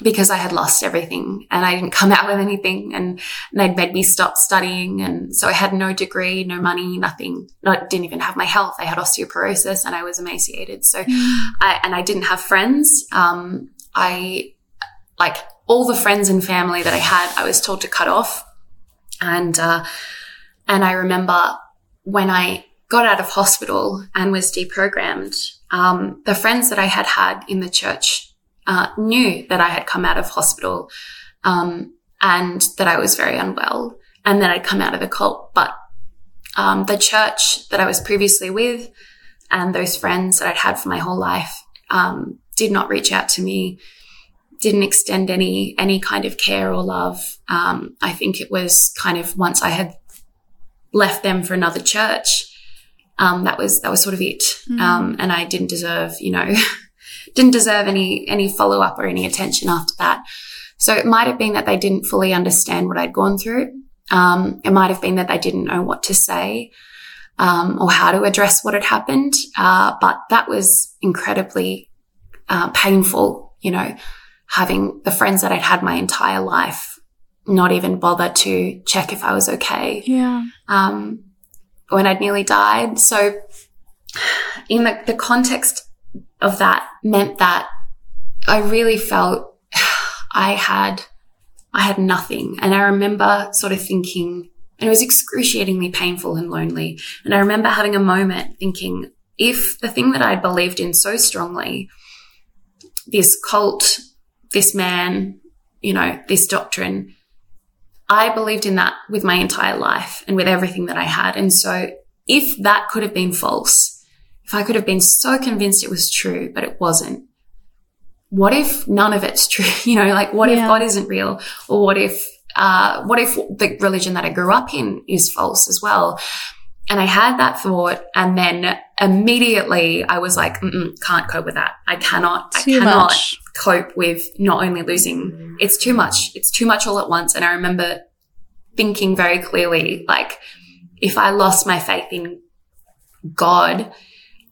because I had lost everything and I didn't come out with anything and, they'd made me stop studying. And so I had no degree, no money, nothing. I didn't even have my health. I had osteoporosis and I was emaciated. So mm. I, and I didn't have friends. Um, I like all the friends and family that I had, I was told to cut off. And, uh, and I remember when I got out of hospital and was deprogrammed, um, the friends that I had had in the church uh, knew that I had come out of hospital um, and that I was very unwell and that I'd come out of the cult. But um, the church that I was previously with and those friends that I'd had for my whole life um, did not reach out to me, didn't extend any any kind of care or love. Um, I think it was kind of once I had left them for another church. Um, that was that was sort of it, mm. um, and I didn't deserve, you know, didn't deserve any any follow up or any attention after that. So it might have been that they didn't fully understand what I'd gone through. Um, it might have been that they didn't know what to say um, or how to address what had happened. Uh, but that was incredibly uh, painful, you know, having the friends that I'd had my entire life not even bother to check if I was okay. Yeah. Um, when I'd nearly died. So in the, the context of that meant that I really felt I had, I had nothing. And I remember sort of thinking, And it was excruciatingly painful and lonely. And I remember having a moment thinking, if the thing that I believed in so strongly, this cult, this man, you know, this doctrine, I believed in that with my entire life and with everything that I had. And so if that could have been false, if I could have been so convinced it was true, but it wasn't, what if none of it's true? You know, like what yeah. if God isn't real? Or what if, uh, what if the religion that I grew up in is false as well? And I had that thought and then immediately I was like, can't cope with that. I cannot, too I cannot much. Cope with not only losing, it's too much. It's too much all at once. And I remember thinking very clearly, like, if I lost my faith in God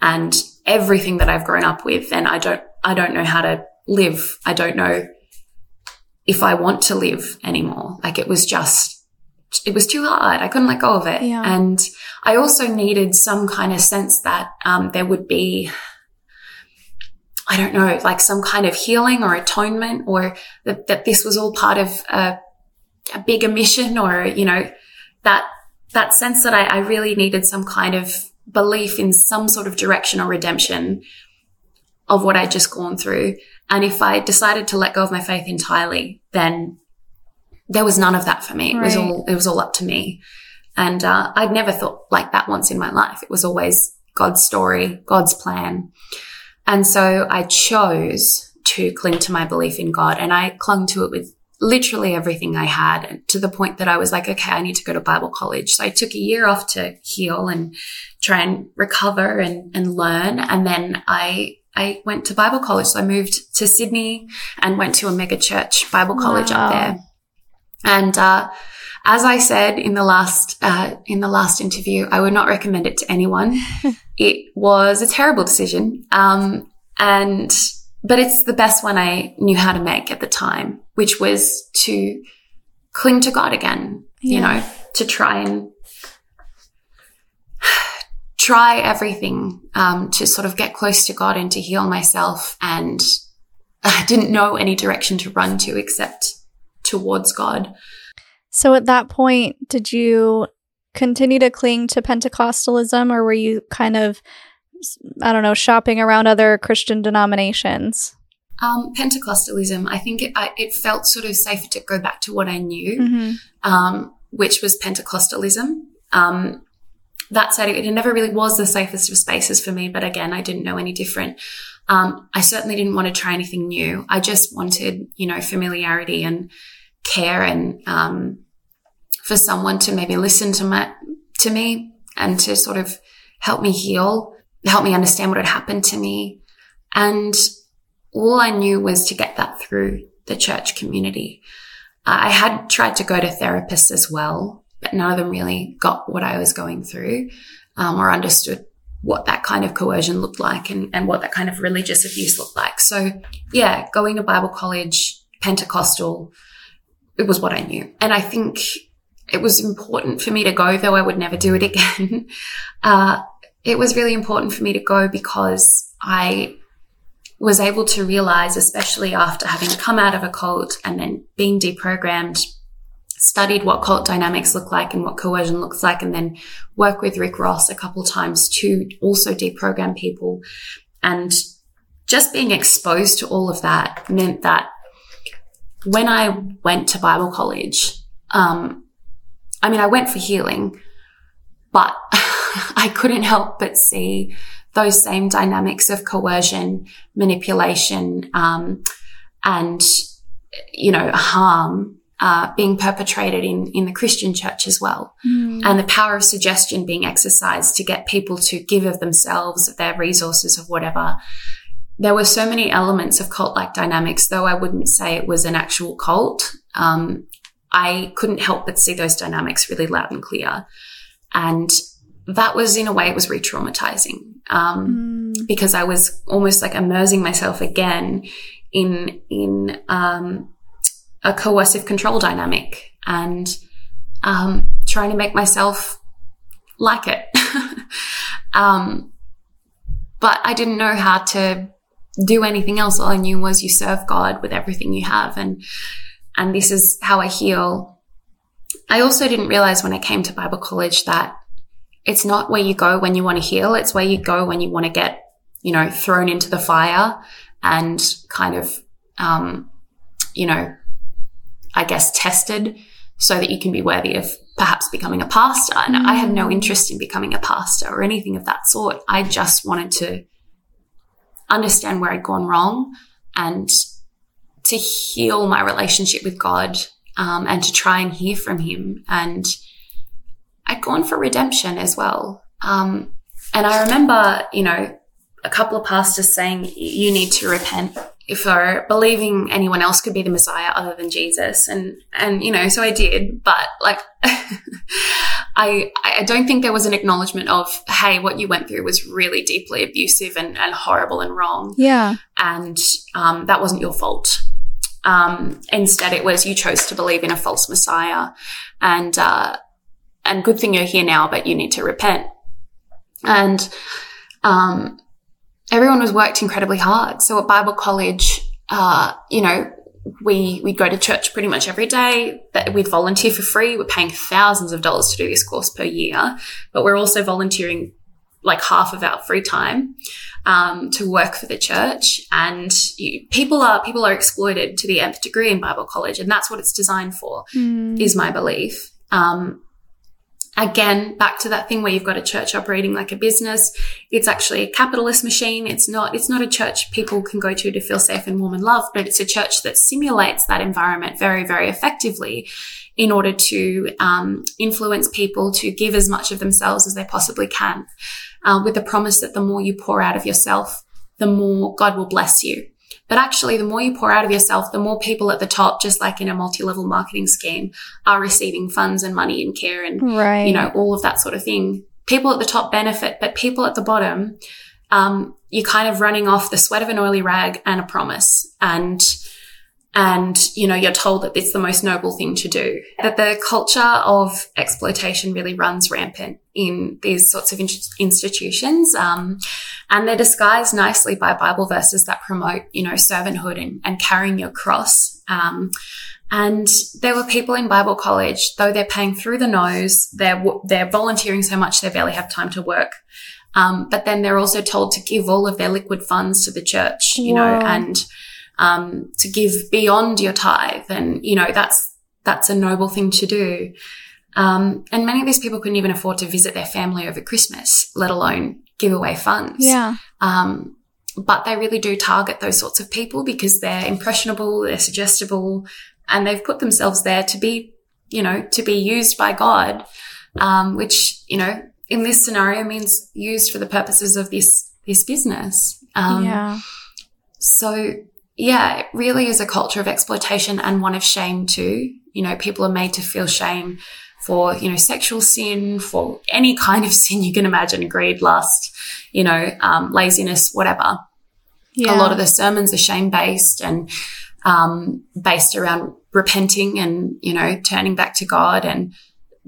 and everything that I've grown up with, then I don't, I don't know how to live. I don't know if I want to live anymore. Like it was just, it was too hard. I couldn't let go of it. Yeah. And I also needed some kind of sense that um, there would be, I don't know, like some kind of healing or atonement or that, that this was all part of a, a bigger mission or, you know, that, that sense that I, I really needed some kind of belief in some sort of direction or redemption of what I'd just gone through. And if I decided to let go of my faith entirely, then there was none of that for me. It was all, it was all up to me. And, uh, I'd never thought like that once in my life. It was always God's story, God's plan. And so I chose to cling to my belief in God and I clung to it with literally everything I had to the point that I was like, okay, I need to go to Bible college. So I took a year off to heal and try and recover and, and learn. And then I I went to Bible college. So I moved to Sydney and went to a mega church Bible college wow. up there. And, uh, as I said in the last, uh, in the last interview, I would not recommend it to anyone. it was a terrible decision. Um, and, but it's the best one I knew how to make at the time, which was to cling to God again, yeah. you know, to try and try everything um, to sort of get close to God and to heal myself. And I didn't know any direction to run to except towards God. So at that point, did you continue to cling to Pentecostalism or were you kind of, I don't know, shopping around other Christian denominations? Um, Pentecostalism, I think it, I, it, felt sort of safer to go back to what I knew, mm-hmm. um, which was Pentecostalism. Um, that said, it, it, never really was the safest of spaces for me, but again, I didn't know any different. Um, I certainly didn't want to try anything new. I just wanted, you know, familiarity and care and um, for someone to maybe listen to my to me and to sort of help me heal, help me understand what had happened to me. And all I knew was to get that through the church community. I had tried to go to therapists as well, but none of them really got what I was going through um, or understood what that kind of coercion looked like and, and what that kind of religious abuse looked like. So yeah, going to Bible college, Pentecostal, it was what I knew. And I think it was important for me to go, though I would never do it again. uh, it was really important for me to go because I was able to realize, especially after having come out of a cult and then being deprogrammed, studied what cult dynamics look like and what coercion looks like, and then work with Rick Ross a couple times to also deprogram people. And just being exposed to all of that meant that when I went to Bible college, um, I mean, I went for healing, but I couldn't help but see those same dynamics of coercion, manipulation, um, and you know, harm uh, being perpetrated in in the Christian church as well, mm. and the power of suggestion being exercised to get people to give of themselves, of their resources, of whatever, there were so many elements of cult like dynamics, though I wouldn't say it was an actual cult. Um, I couldn't help but see those dynamics really loud and clear. And that was, in a way, it was re traumatizing um, mm. because I was almost like immersing myself again in, in, um, a coercive control dynamic and, um, trying to make myself like it. Um, but I didn't know how to do anything else. All I knew was you serve God with everything you have. And, and this is how I heal. I also didn't realize when I came to Bible college that it's not where you go when you want to heal. It's where you go when you want to get, you know, thrown into the fire and kind of, um, you know, I guess tested so that you can be worthy of perhaps becoming a pastor. And I had no interest in becoming a pastor or anything of that sort. I just wanted to understand where I'd gone wrong and to heal my relationship with God um, and to try and hear from Him. And I'd gone for redemption as well. Um, and I remember, you know, a couple of pastors saying, you need to repent for believing anyone else could be the Messiah other than Jesus. And, and, you know, so I did, but like, I, I don't think there was an acknowledgement of, hey, what you went through was really deeply abusive and, and horrible and wrong. Yeah. And, um, that wasn't your fault. Um, instead it was you chose to believe in a false Messiah and, uh, and good thing you're here now, but you need to repent. And, um, everyone was worked incredibly hard. So at Bible college, uh, you know, we we go to church pretty much every day. But we'd volunteer for free. We're paying thousands of dollars to do this course per year, but we're also volunteering like half of our free time um, to work for the church. And you, people are people are exploited to the nth degree in Bible college, and that's what it's designed for. Mm. Is my belief. Um, again, back to that thing where you've got a church operating like a business. It's actually a capitalist machine. It's not, it's not a church people can go to to feel safe and warm and loved, but it's a church that simulates that environment very, very effectively in order to um, influence people to give as much of themselves as they possibly can, uh, with the promise that the more you pour out of yourself, the more God will bless you. But actually, the more you pour out of yourself, the more people at the top, just like in a multi-level marketing scheme, are receiving funds and money and care and, right. you know, all of that sort of thing. People at the top benefit, but people at the bottom, um, you're kind of running off the sweat of an oily rag and a promise. And, and, you know, you're told that it's the most noble thing to do. That the culture of exploitation really runs rampant in these sorts of in- institutions. Um, and they're disguised nicely by Bible verses that promote, you know, servanthood and, and carrying your cross. Um, and there were people in Bible college, though they're paying through the nose, they're, they're volunteering so much they barely have time to work. Um, but then they're also told to give all of their liquid funds to the church, you Wow. know, and, um, to give beyond your tithe. And, you know, that's, that's a noble thing to do. Um, and many of these people couldn't even afford to visit their family over Christmas, let alone give away funds. Yeah. Um, but they really do target those sorts of people because they're impressionable, they're suggestible, and they've put themselves there to be, you know, to be used by God, um, which, you know, in this scenario means used for the purposes of this, this business. Um, yeah. so yeah, it really is a culture of exploitation and one of shame too. You know, people are made to feel shame for, you know, sexual sin, for any kind of sin you can imagine, greed, lust, you know, um, laziness, whatever. Yeah. A lot of the sermons are shame based and um, based around repenting and, you know, turning back to God and,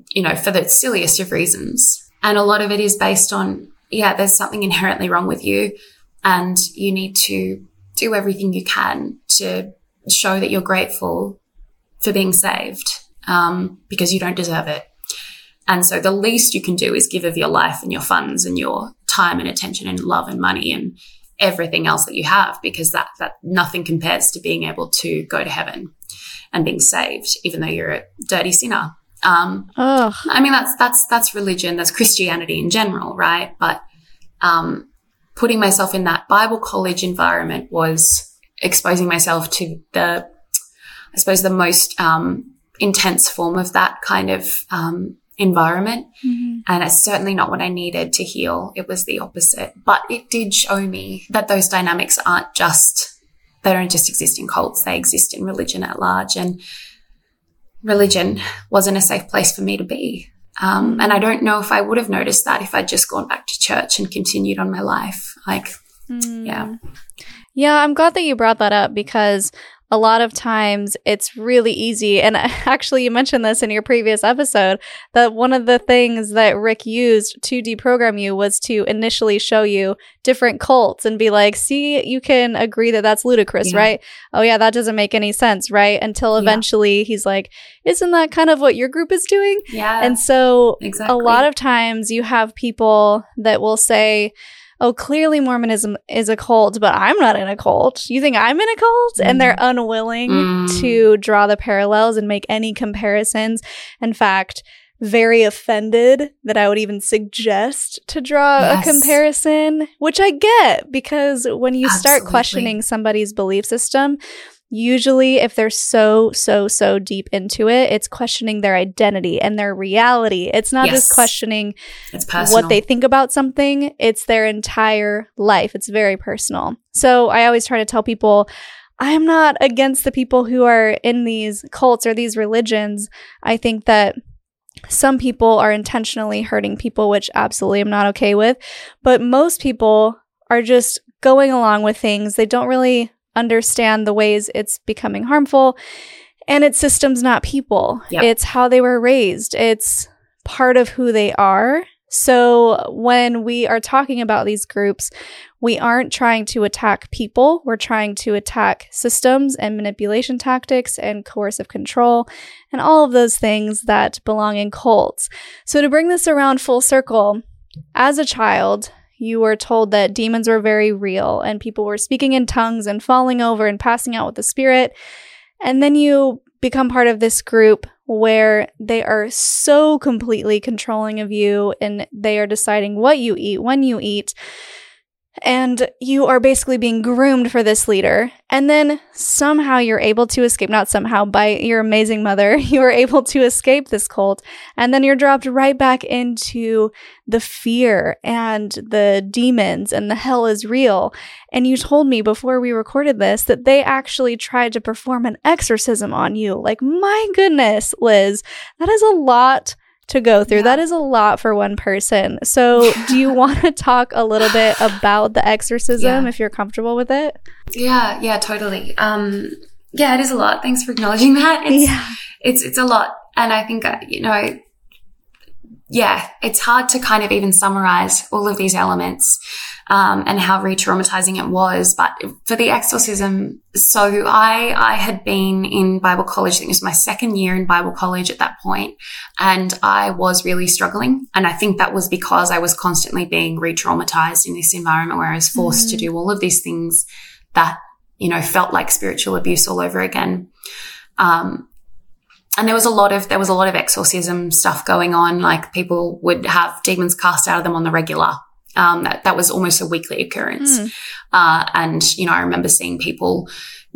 you know, for the silliest of reasons. And a lot of it is based on, yeah, there's something inherently wrong with you and you need to do everything you can to show that you're grateful for being saved um, because you don't deserve it. And so the least you can do is give of your life and your funds and your time and attention and love and money and everything else that you have because that, that nothing compares to being able to go to heaven and being saved, even though you're a dirty sinner. Um, I mean, that's, that's, that's religion. That's Christianity in general, right? But, um, putting myself in that Bible college environment was exposing myself to the, I suppose, the most, um, intense form of that kind of, um, environment. Mhm. And it's certainly not what I needed to heal. It was the opposite. But it did show me that those dynamics aren't just, they don't just exist in cults, they exist in religion at large. And religion wasn't a safe place for me to be. Um, and I don't know if I would have noticed that if I'd just gone back to church and continued on my life. Like, Mm. yeah. Yeah, I'm glad that you brought that up because a lot of times it's really easy. And actually, you mentioned this in your previous episode that one of the things that Rick used to deprogram you was to initially show you different cults and be like, see, you can agree that that's ludicrous, yeah. right? Oh, yeah, that doesn't make any sense, right? Until eventually yeah. he's like, isn't that kind of what your group is doing? Yeah. And so exactly. a lot of times you have people that will say, oh, clearly Mormonism is a cult, but I'm not in a cult. You think I'm in a cult? Mm. And they're mm. unwilling mm. to draw the parallels and make any comparisons. In fact, very offended that I would even suggest to draw yes. a comparison, which I get because when you Absolutely. start questioning somebody's belief system, Usually, if they're so, so, so deep into it, it's questioning their identity and their reality. It's not yes. just questioning what they think about something, it's their entire life. It's very personal. So I always try to tell people, I'm not against the people who are in these cults or these religions. I think that some people are intentionally hurting people, which absolutely I'm not okay with. But most people are just going along with things. They don't really understand the ways it's becoming harmful. And it's systems, not people. Yep. It's how they were raised. It's part of who they are. So when we are talking about these groups, we aren't trying to attack people. We're trying to attack systems and manipulation tactics and coercive control and all of those things that belong in cults. So to bring this around full circle, as a child, you were told that demons were very real and people were speaking in tongues and falling over and passing out with the spirit. And then you become part of this group where they are so completely controlling of you and they are deciding what you eat, when you eat and you are basically being groomed for this leader. And then somehow you're able to escape, not somehow, by your amazing mother, you are able to escape this cult. And then you're dropped right back into the fear and the demons and the hell is real. And you told me before we recorded this that they actually tried to perform an exorcism on you. Like, my goodness, Liz, that is a lot to go through. Yeah. That is a lot for one person. So, do you want to talk a little bit about the exorcism yeah. if you're comfortable with it? Yeah, yeah, totally. Um, yeah, it is a lot. Thanks for acknowledging that. It's, yeah. it's, it's a lot. And I think, uh, you know, yeah, it's hard to kind of even summarize all of these elements um, and how re-traumatizing it was. But for the exorcism, so I I had been in Bible college. I think it was my second year in Bible college at that point, and I was really struggling. And I think that was because I was constantly being re-traumatized in this environment where I was forced mm-hmm. to do all of these things that you know felt like spiritual abuse all over again. Um, and there was a lot of there was a lot of exorcism stuff going on. Like people would have demons cast out of them on the regular. Um, that that was almost a weekly occurrence. Mm. Uh, and you know, I remember seeing people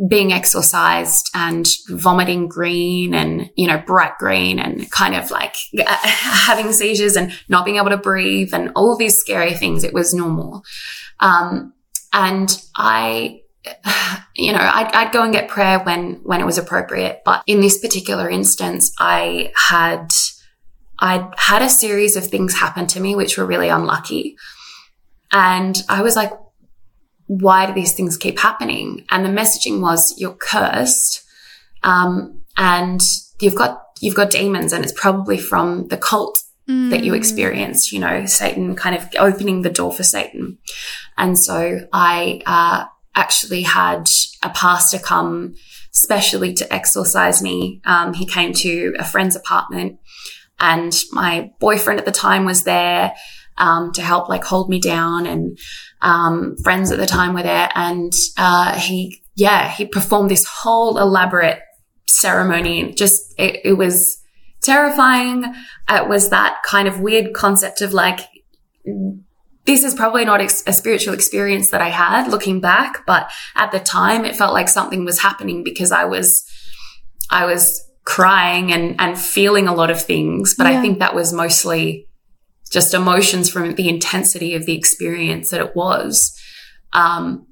being exorcised and vomiting green and you know bright green and kind of like having seizures and not being able to breathe and all these scary things. It was normal. Um, and I you know, I'd, I'd, go and get prayer when, when it was appropriate. But in this particular instance, I had, I'd had a series of things happen to me, which were really unlucky. And I was like, why do these things keep happening? And the messaging was, you're cursed. Um, and you've got, you've got demons and it's probably from the cult mm. that you mm. experienced, you know, Satan kind of opening the door for Satan. And so I, uh, actually had a pastor come specially to exorcise me. Um, he came to a friend's apartment and my boyfriend at the time was there um, to help like hold me down and um, friends at the time were there. And uh, he yeah he performed this whole elaborate ceremony. Just it, it was terrifying. It was that kind of weird concept of like this is probably not ex- a spiritual experience that I had looking back, but at the time it felt like something was happening because I was, I was crying and, and feeling a lot of things. But yeah. I think that was mostly just emotions from the intensity of the experience that it was. Um,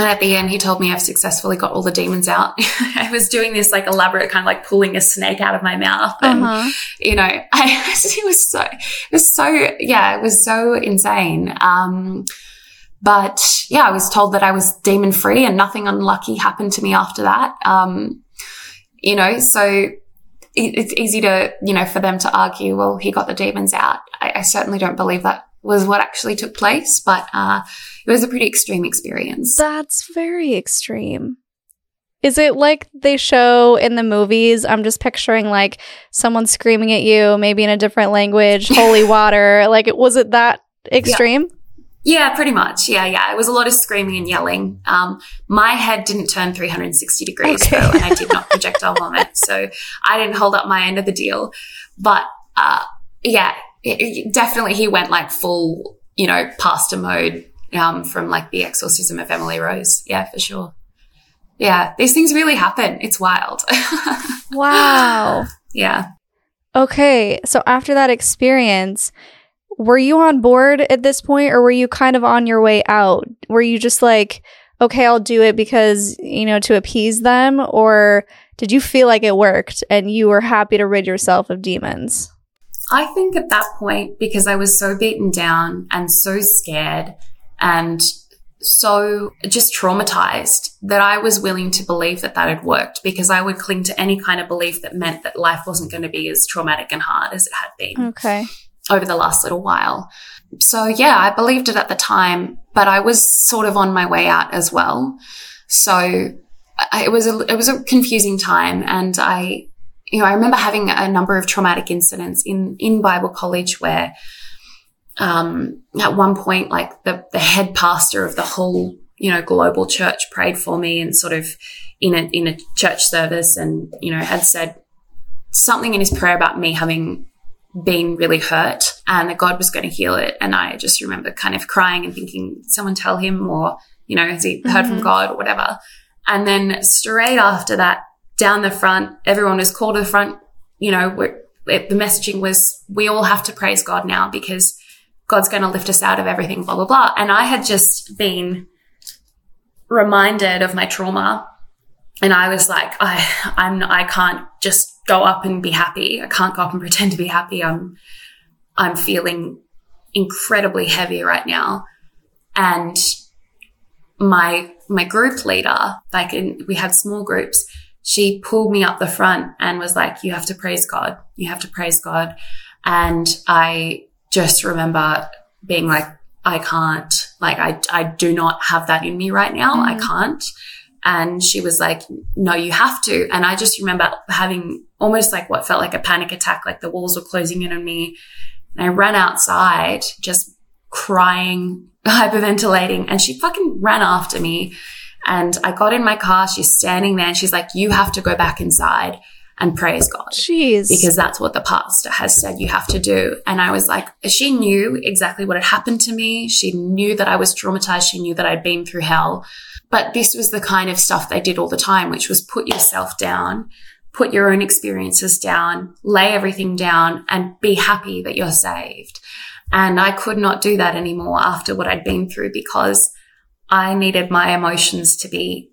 and at the end, he told me I've successfully got all the demons out. I was doing this like elaborate kind of like pulling a snake out of my mouth. And, uh-huh. you know, I, it was so, it was so, yeah, it was so insane. Um, but yeah, I was told that I was demon free and nothing unlucky happened to me after that. Um, you know, so it's easy to, you know, for them to argue, well, he got the demons out. I, I certainly don't believe that was what actually took place, but uh, it was a pretty extreme experience. That's very extreme. Is it like they show in the movies? I'm just picturing like someone screaming at you, maybe in a different language, holy water. Like, was it that extreme? Yeah. Yeah, pretty much. Yeah, yeah. It was a lot of screaming and yelling. Um, my head didn't turn 360 degrees okay. though, and I did not projectile vomit, so I didn't hold up my end of the deal. But uh, yeah, it, it, definitely he went like full, you know, pastor mode um, from like the exorcism of Emily Rose. Yeah, for sure. Yeah, these things really happen. It's wild. wow. Yeah. Okay, so after that experience, were you on board at this point or were you kind of on your way out? Were you just like, okay, I'll do it because, you know, to appease them? Or did you feel like it worked and you were happy to rid yourself of demons? I think at that point, because I was so beaten down and so scared and so just traumatized that I was willing to believe that that had worked because I would cling to any kind of belief that meant that life wasn't going to be as traumatic and hard as it had been. Okay over the last little while. So yeah, I believed it at the time, but I was sort of on my way out as well. So I, it was a, it was a confusing time and I, you know, I remember having a number of traumatic incidents in, in Bible college where, um, at one point, like the, the head pastor of the whole, you know, global church prayed for me and sort of in a, in a church service and, you know, had said something in his prayer about me having been really hurt and that God was going to heal it. And I just remember kind of crying and thinking, someone tell him, or, you know, has he heard mm-hmm. from God or whatever. And then straight after that, down the front, everyone was called to the front. You know, it, the messaging was, we all have to praise God now because God's going to lift us out of everything, blah, blah, blah. And I had just been reminded of my trauma. And I was like, I, I'm, I can't just go up and be happy. I can't go up and pretend to be happy. I'm, I'm feeling incredibly heavy right now. And my, my group leader, like in, we had small groups, she pulled me up the front and was like, you have to praise God. You have to praise God. And I just remember being like, I can't, like, I, I do not have that in me right now. Mm-hmm. I can't. And she was like, no, you have to. And I just remember having almost like what felt like a panic attack, like the walls were closing in on me. And I ran outside just crying, hyperventilating, and she fucking ran after me. And I got in my car. She's standing there and she's like, you have to go back inside and praise God. Jeez. Because that's what the pastor has said you have to do. And I was like, she knew exactly what had happened to me. She knew that I was traumatized. She knew that I'd been through hell. But this was the kind of stuff they did all the time, which was put yourself down, put your own experiences down, lay everything down and be happy that you're saved. And I could not do that anymore after what I'd been through because I needed my emotions to be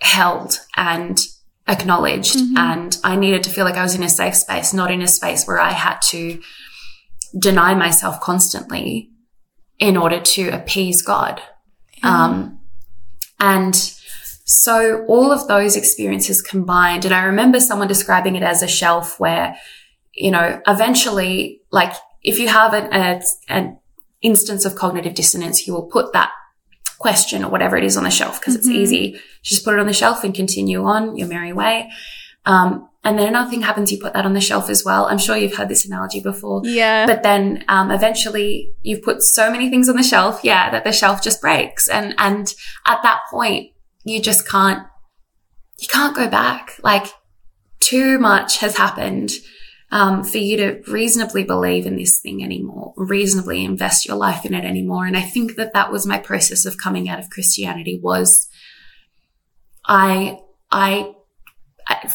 held and acknowledged. Mm-hmm. And I needed to feel like I was in a safe space, not in a space where I had to deny myself constantly in order to appease God. Mm-hmm. Um, and so all of those experiences combined, and I remember someone describing it as a shelf where, you know, eventually, like if you have an, a, an instance of cognitive dissonance, you will put that question or whatever it is on the shelf because mm-hmm. it's easy. Just put it on the shelf and continue on your merry way. Um, and then another thing happens, you put that on the shelf as well. I'm sure you've heard this analogy before. Yeah. But then, um, eventually you've put so many things on the shelf, yeah, that the shelf just breaks. And, and at that point, you just can't, you can't go back. Like too much has happened. Um, for you to reasonably believe in this thing anymore, reasonably invest your life in it anymore. And I think that that was my process of coming out of Christianity was I, I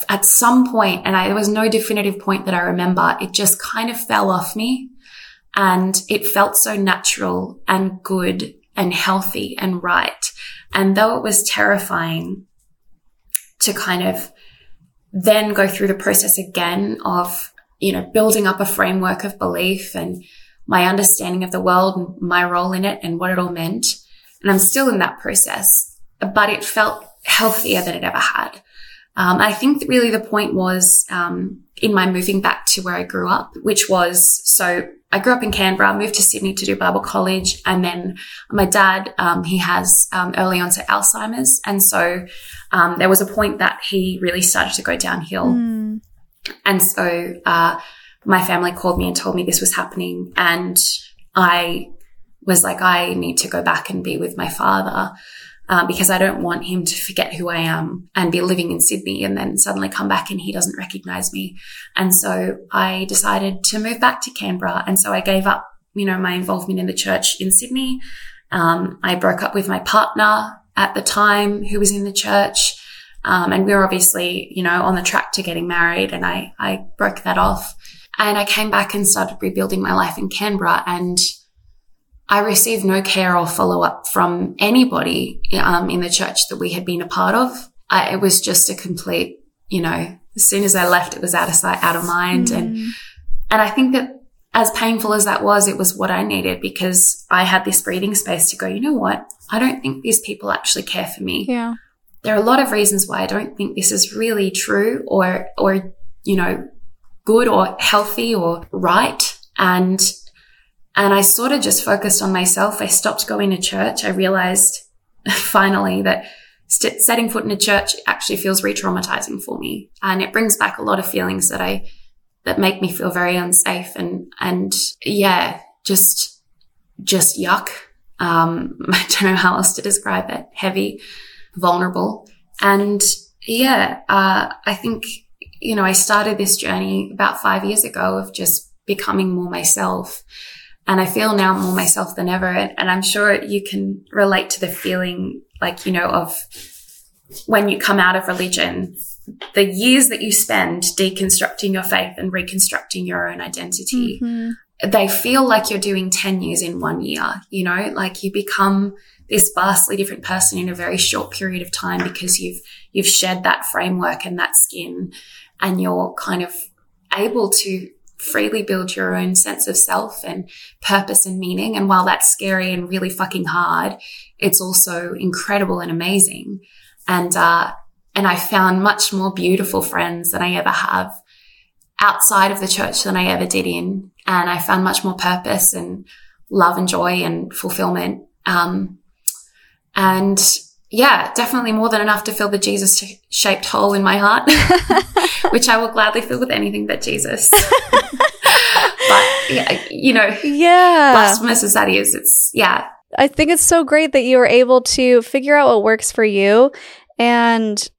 at, some point, and I, there was no definitive point that I remember, it just kind of fell off me and it felt so natural and good and healthy and right. And though it was terrifying to kind of then go through the process again of, you know, building up a framework of belief and my understanding of the world and my role in it and what it all meant, And I'm still in that process, but it felt healthier than it ever had. Um, I think really the point was um, in my moving back to where I grew up, which was so I grew up in Canberra, moved to Sydney to do Bible college, and then my dad um, he has um, early onset Alzheimer's, and so um, there was a point that he really started to go downhill, mm. And so uh, my family called me and told me this was happening, and I was like, I need to go back and be with my father um, because I don't want him to forget who I am and be living in Sydney and then suddenly come back and he doesn't recognize me. And so I decided to move back to Canberra. And so I gave up, you know, my involvement in the church in Sydney. Um, I broke up with my partner at the time who was in the church. Um, and we were obviously, you know, on the track to getting married and I, I broke that off and I came back and started rebuilding my life in Canberra and I received no care or follow up from anybody um, in the church that we had been a part of. I, it was just a complete, you know, as soon as I left, it was out of sight, out of mind. Mm. And, and I think that as painful as that was, it was what I needed because I had this breathing space to go, you know what? I don't think these people actually care for me. Yeah. There are a lot of reasons why I don't think this is really true or, or, you know, good or healthy or right. And and I sort of just focused on myself. I stopped going to church. I realized finally that st- setting foot in a church actually feels re-traumatizing for me. And it brings back a lot of feelings that I, that make me feel very unsafe and, and yeah, just, just yuck. Um, I don't know how else to describe it. Heavy, vulnerable. And yeah, uh, I think, you know, I started this journey about five years ago of just becoming more myself and I feel now more myself than ever. And I'm sure you can relate to the feeling like, you know, of when you come out of religion, the years that you spend deconstructing your faith and reconstructing your own identity, mm-hmm. they feel like you're doing 10 years in one year, you know, like you become this vastly different person in a very short period of time because you've, you've shed that framework and that skin and you're kind of able to freely build your own sense of self and purpose and meaning. And while that's scary and really fucking hard, it's also incredible and amazing. And, uh, and I found much more beautiful friends than I ever have outside of the church than I ever did in. And I found much more purpose and love and joy and fulfillment. Um, and yeah, definitely more than enough to fill the Jesus shaped hole in my heart, which I will gladly fill with anything but Jesus. but yeah, you know, yeah, blasphemous as that is, it's yeah. I think it's so great that you were able to figure out what works for you. And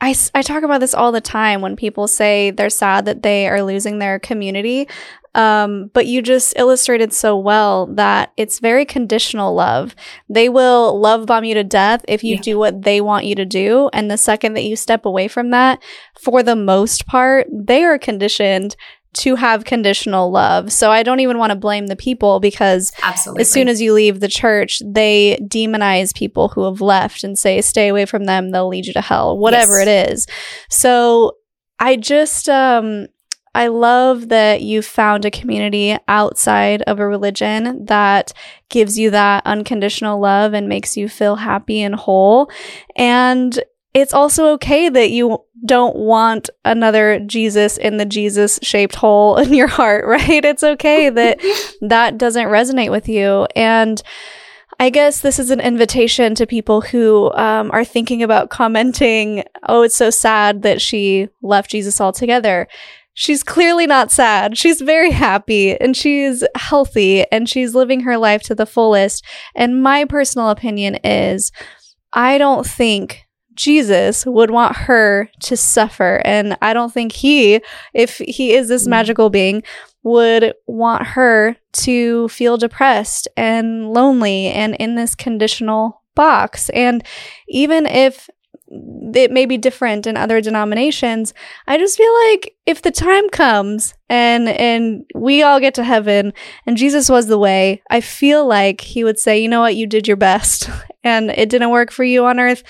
I, I talk about this all the time when people say they're sad that they are losing their community. Um, but you just illustrated so well that it's very conditional love. They will love bomb you to death if you yeah. do what they want you to do. And the second that you step away from that, for the most part, they are conditioned to have conditional love. So I don't even want to blame the people because Absolutely. as soon as you leave the church, they demonize people who have left and say, stay away from them. They'll lead you to hell, whatever yes. it is. So I just, um, I love that you found a community outside of a religion that gives you that unconditional love and makes you feel happy and whole. And it's also okay that you don't want another Jesus in the Jesus shaped hole in your heart, right? It's okay that that doesn't resonate with you. And I guess this is an invitation to people who um, are thinking about commenting, oh, it's so sad that she left Jesus altogether. She's clearly not sad. She's very happy and she's healthy and she's living her life to the fullest. And my personal opinion is I don't think Jesus would want her to suffer. And I don't think he, if he is this mm. magical being, would want her to feel depressed and lonely and in this conditional box. And even if it may be different in other denominations. I just feel like if the time comes and and we all get to heaven and Jesus was the way, I feel like he would say, "You know what? You did your best and it didn't work for you on earth.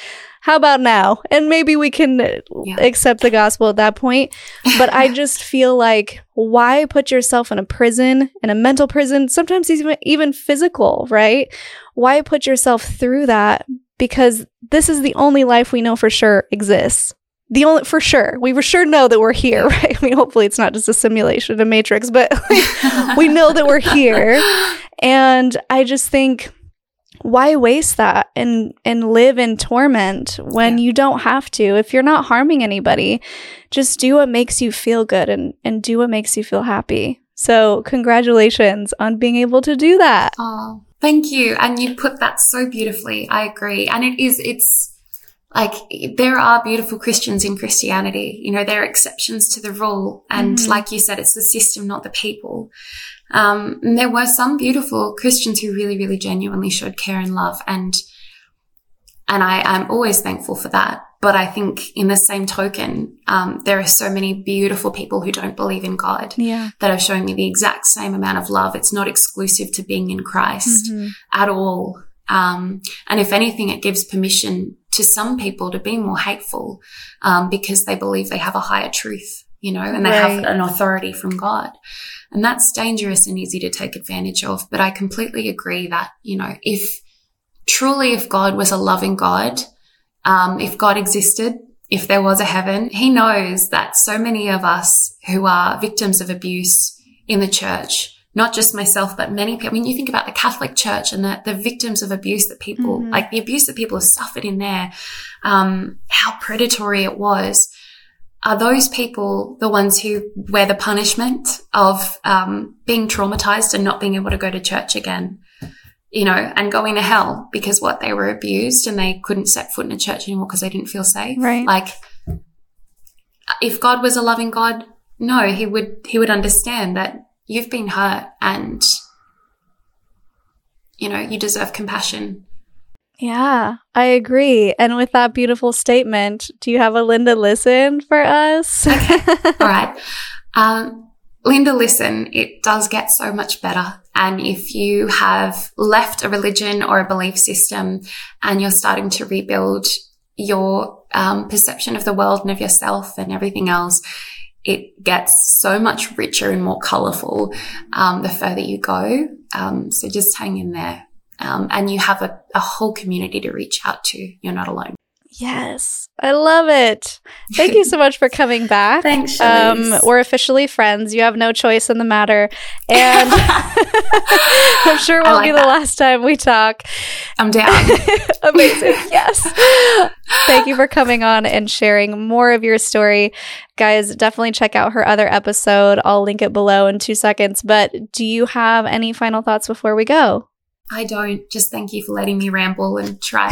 how about now? And maybe we can uh, yeah. accept the gospel at that point. But I just feel like why put yourself in a prison, in a mental prison, sometimes even even physical, right? Why put yourself through that? Because this is the only life we know for sure exists. The only for sure. We for sure know that we're here right? I mean hopefully it's not just a simulation a matrix but we know that we're here. And i just think why waste that and and live in torment when yeah. you don't have to? If you're not harming anybody just do what makes you feel good and and do what makes you feel happy. So congratulations on being able to do that. Oh thank you and you put that so beautifully i agree and it is it's like there are beautiful Christians in Christianity. You know, there are exceptions to the rule. And mm-hmm. like you said, it's the system, not the people. Um, and there were some beautiful Christians who really, really genuinely showed care and love. And, and I, am always thankful for that. But I think in the same token, um, there are so many beautiful people who don't believe in God yeah. that are showing me the exact same amount of love. It's not exclusive to being in Christ mm-hmm. at all. Um, and if anything, it gives permission to some people to be more hateful um, because they believe they have a higher truth, you know, and they right. have an authority from God. And that's dangerous and easy to take advantage of. But I completely agree that, you know, if truly, if God was a loving God, um, if God existed, if there was a heaven, he knows that so many of us who are victims of abuse in the church not just myself, but many people. I mean, you think about the Catholic Church and the, the victims of abuse that people, mm-hmm. like the abuse that people have suffered in there, um, how predatory it was. Are those people the ones who wear the punishment of um, being traumatized and not being able to go to church again? You know, and going to hell because what they were abused and they couldn't set foot in a church anymore because they didn't feel safe. Right. Like, if God was a loving God, no, he would he would understand that you've been hurt and you know, you deserve compassion. Yeah, I agree. And with that beautiful statement, do you have a Linda listen for us? okay. All right. Um, Linda, listen, it does get so much better. And if you have left a religion or a belief system and you're starting to rebuild your um, perception of the world and of yourself and everything else, it gets so much richer and more colorful um, the further you go. Um, so just hang in there. Um, and you have a, a whole community to reach out to. You're not alone. Yes, I love it. Thank you so much for coming back. Thanks. Um, we're officially friends. You have no choice in the matter, and I'm sure it won't like be the last time we talk. I'm down. Amazing. Yes. Thank you for coming on and sharing more of your story. Guys, definitely check out her other episode. I'll link it below in two seconds. But do you have any final thoughts before we go? I don't. Just thank you for letting me ramble and try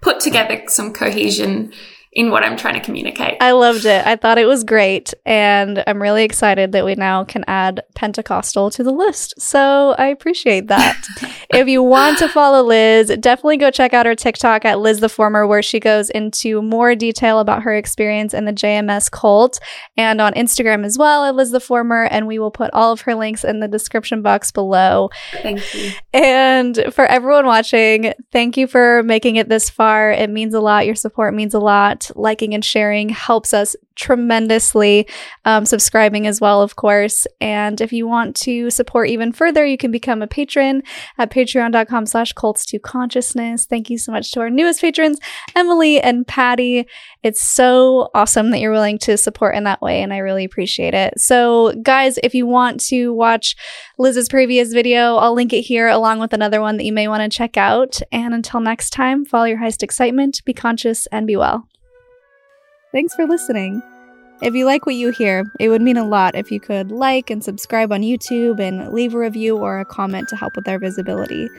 put together some cohesion in what I'm trying to communicate. I loved it. I thought it was great. And I'm really excited that we now can add Pentecostal to the list. So I appreciate that. if you want to follow Liz, definitely go check out her TikTok at Liz the Former, where she goes into more detail about her experience in the JMS cult and on Instagram as well at Liz the Former. And we will put all of her links in the description box below. Thank you. And for everyone watching, thank you for making it this far. It means a lot. Your support means a lot liking and sharing helps us tremendously. Um, subscribing as well, of course. And if you want to support even further, you can become a patron at patreon.com slash cults to consciousness. Thank you so much to our newest patrons, Emily and Patty. It's so awesome that you're willing to support in that way, and I really appreciate it. So, guys, if you want to watch Liz's previous video, I'll link it here along with another one that you may want to check out. And until next time, follow your highest excitement, be conscious, and be well. Thanks for listening. If you like what you hear, it would mean a lot if you could like and subscribe on YouTube and leave a review or a comment to help with our visibility.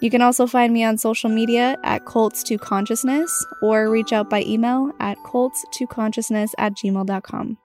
You can also find me on social media at cults2consciousness or reach out by email at cults2consciousness at gmail.com.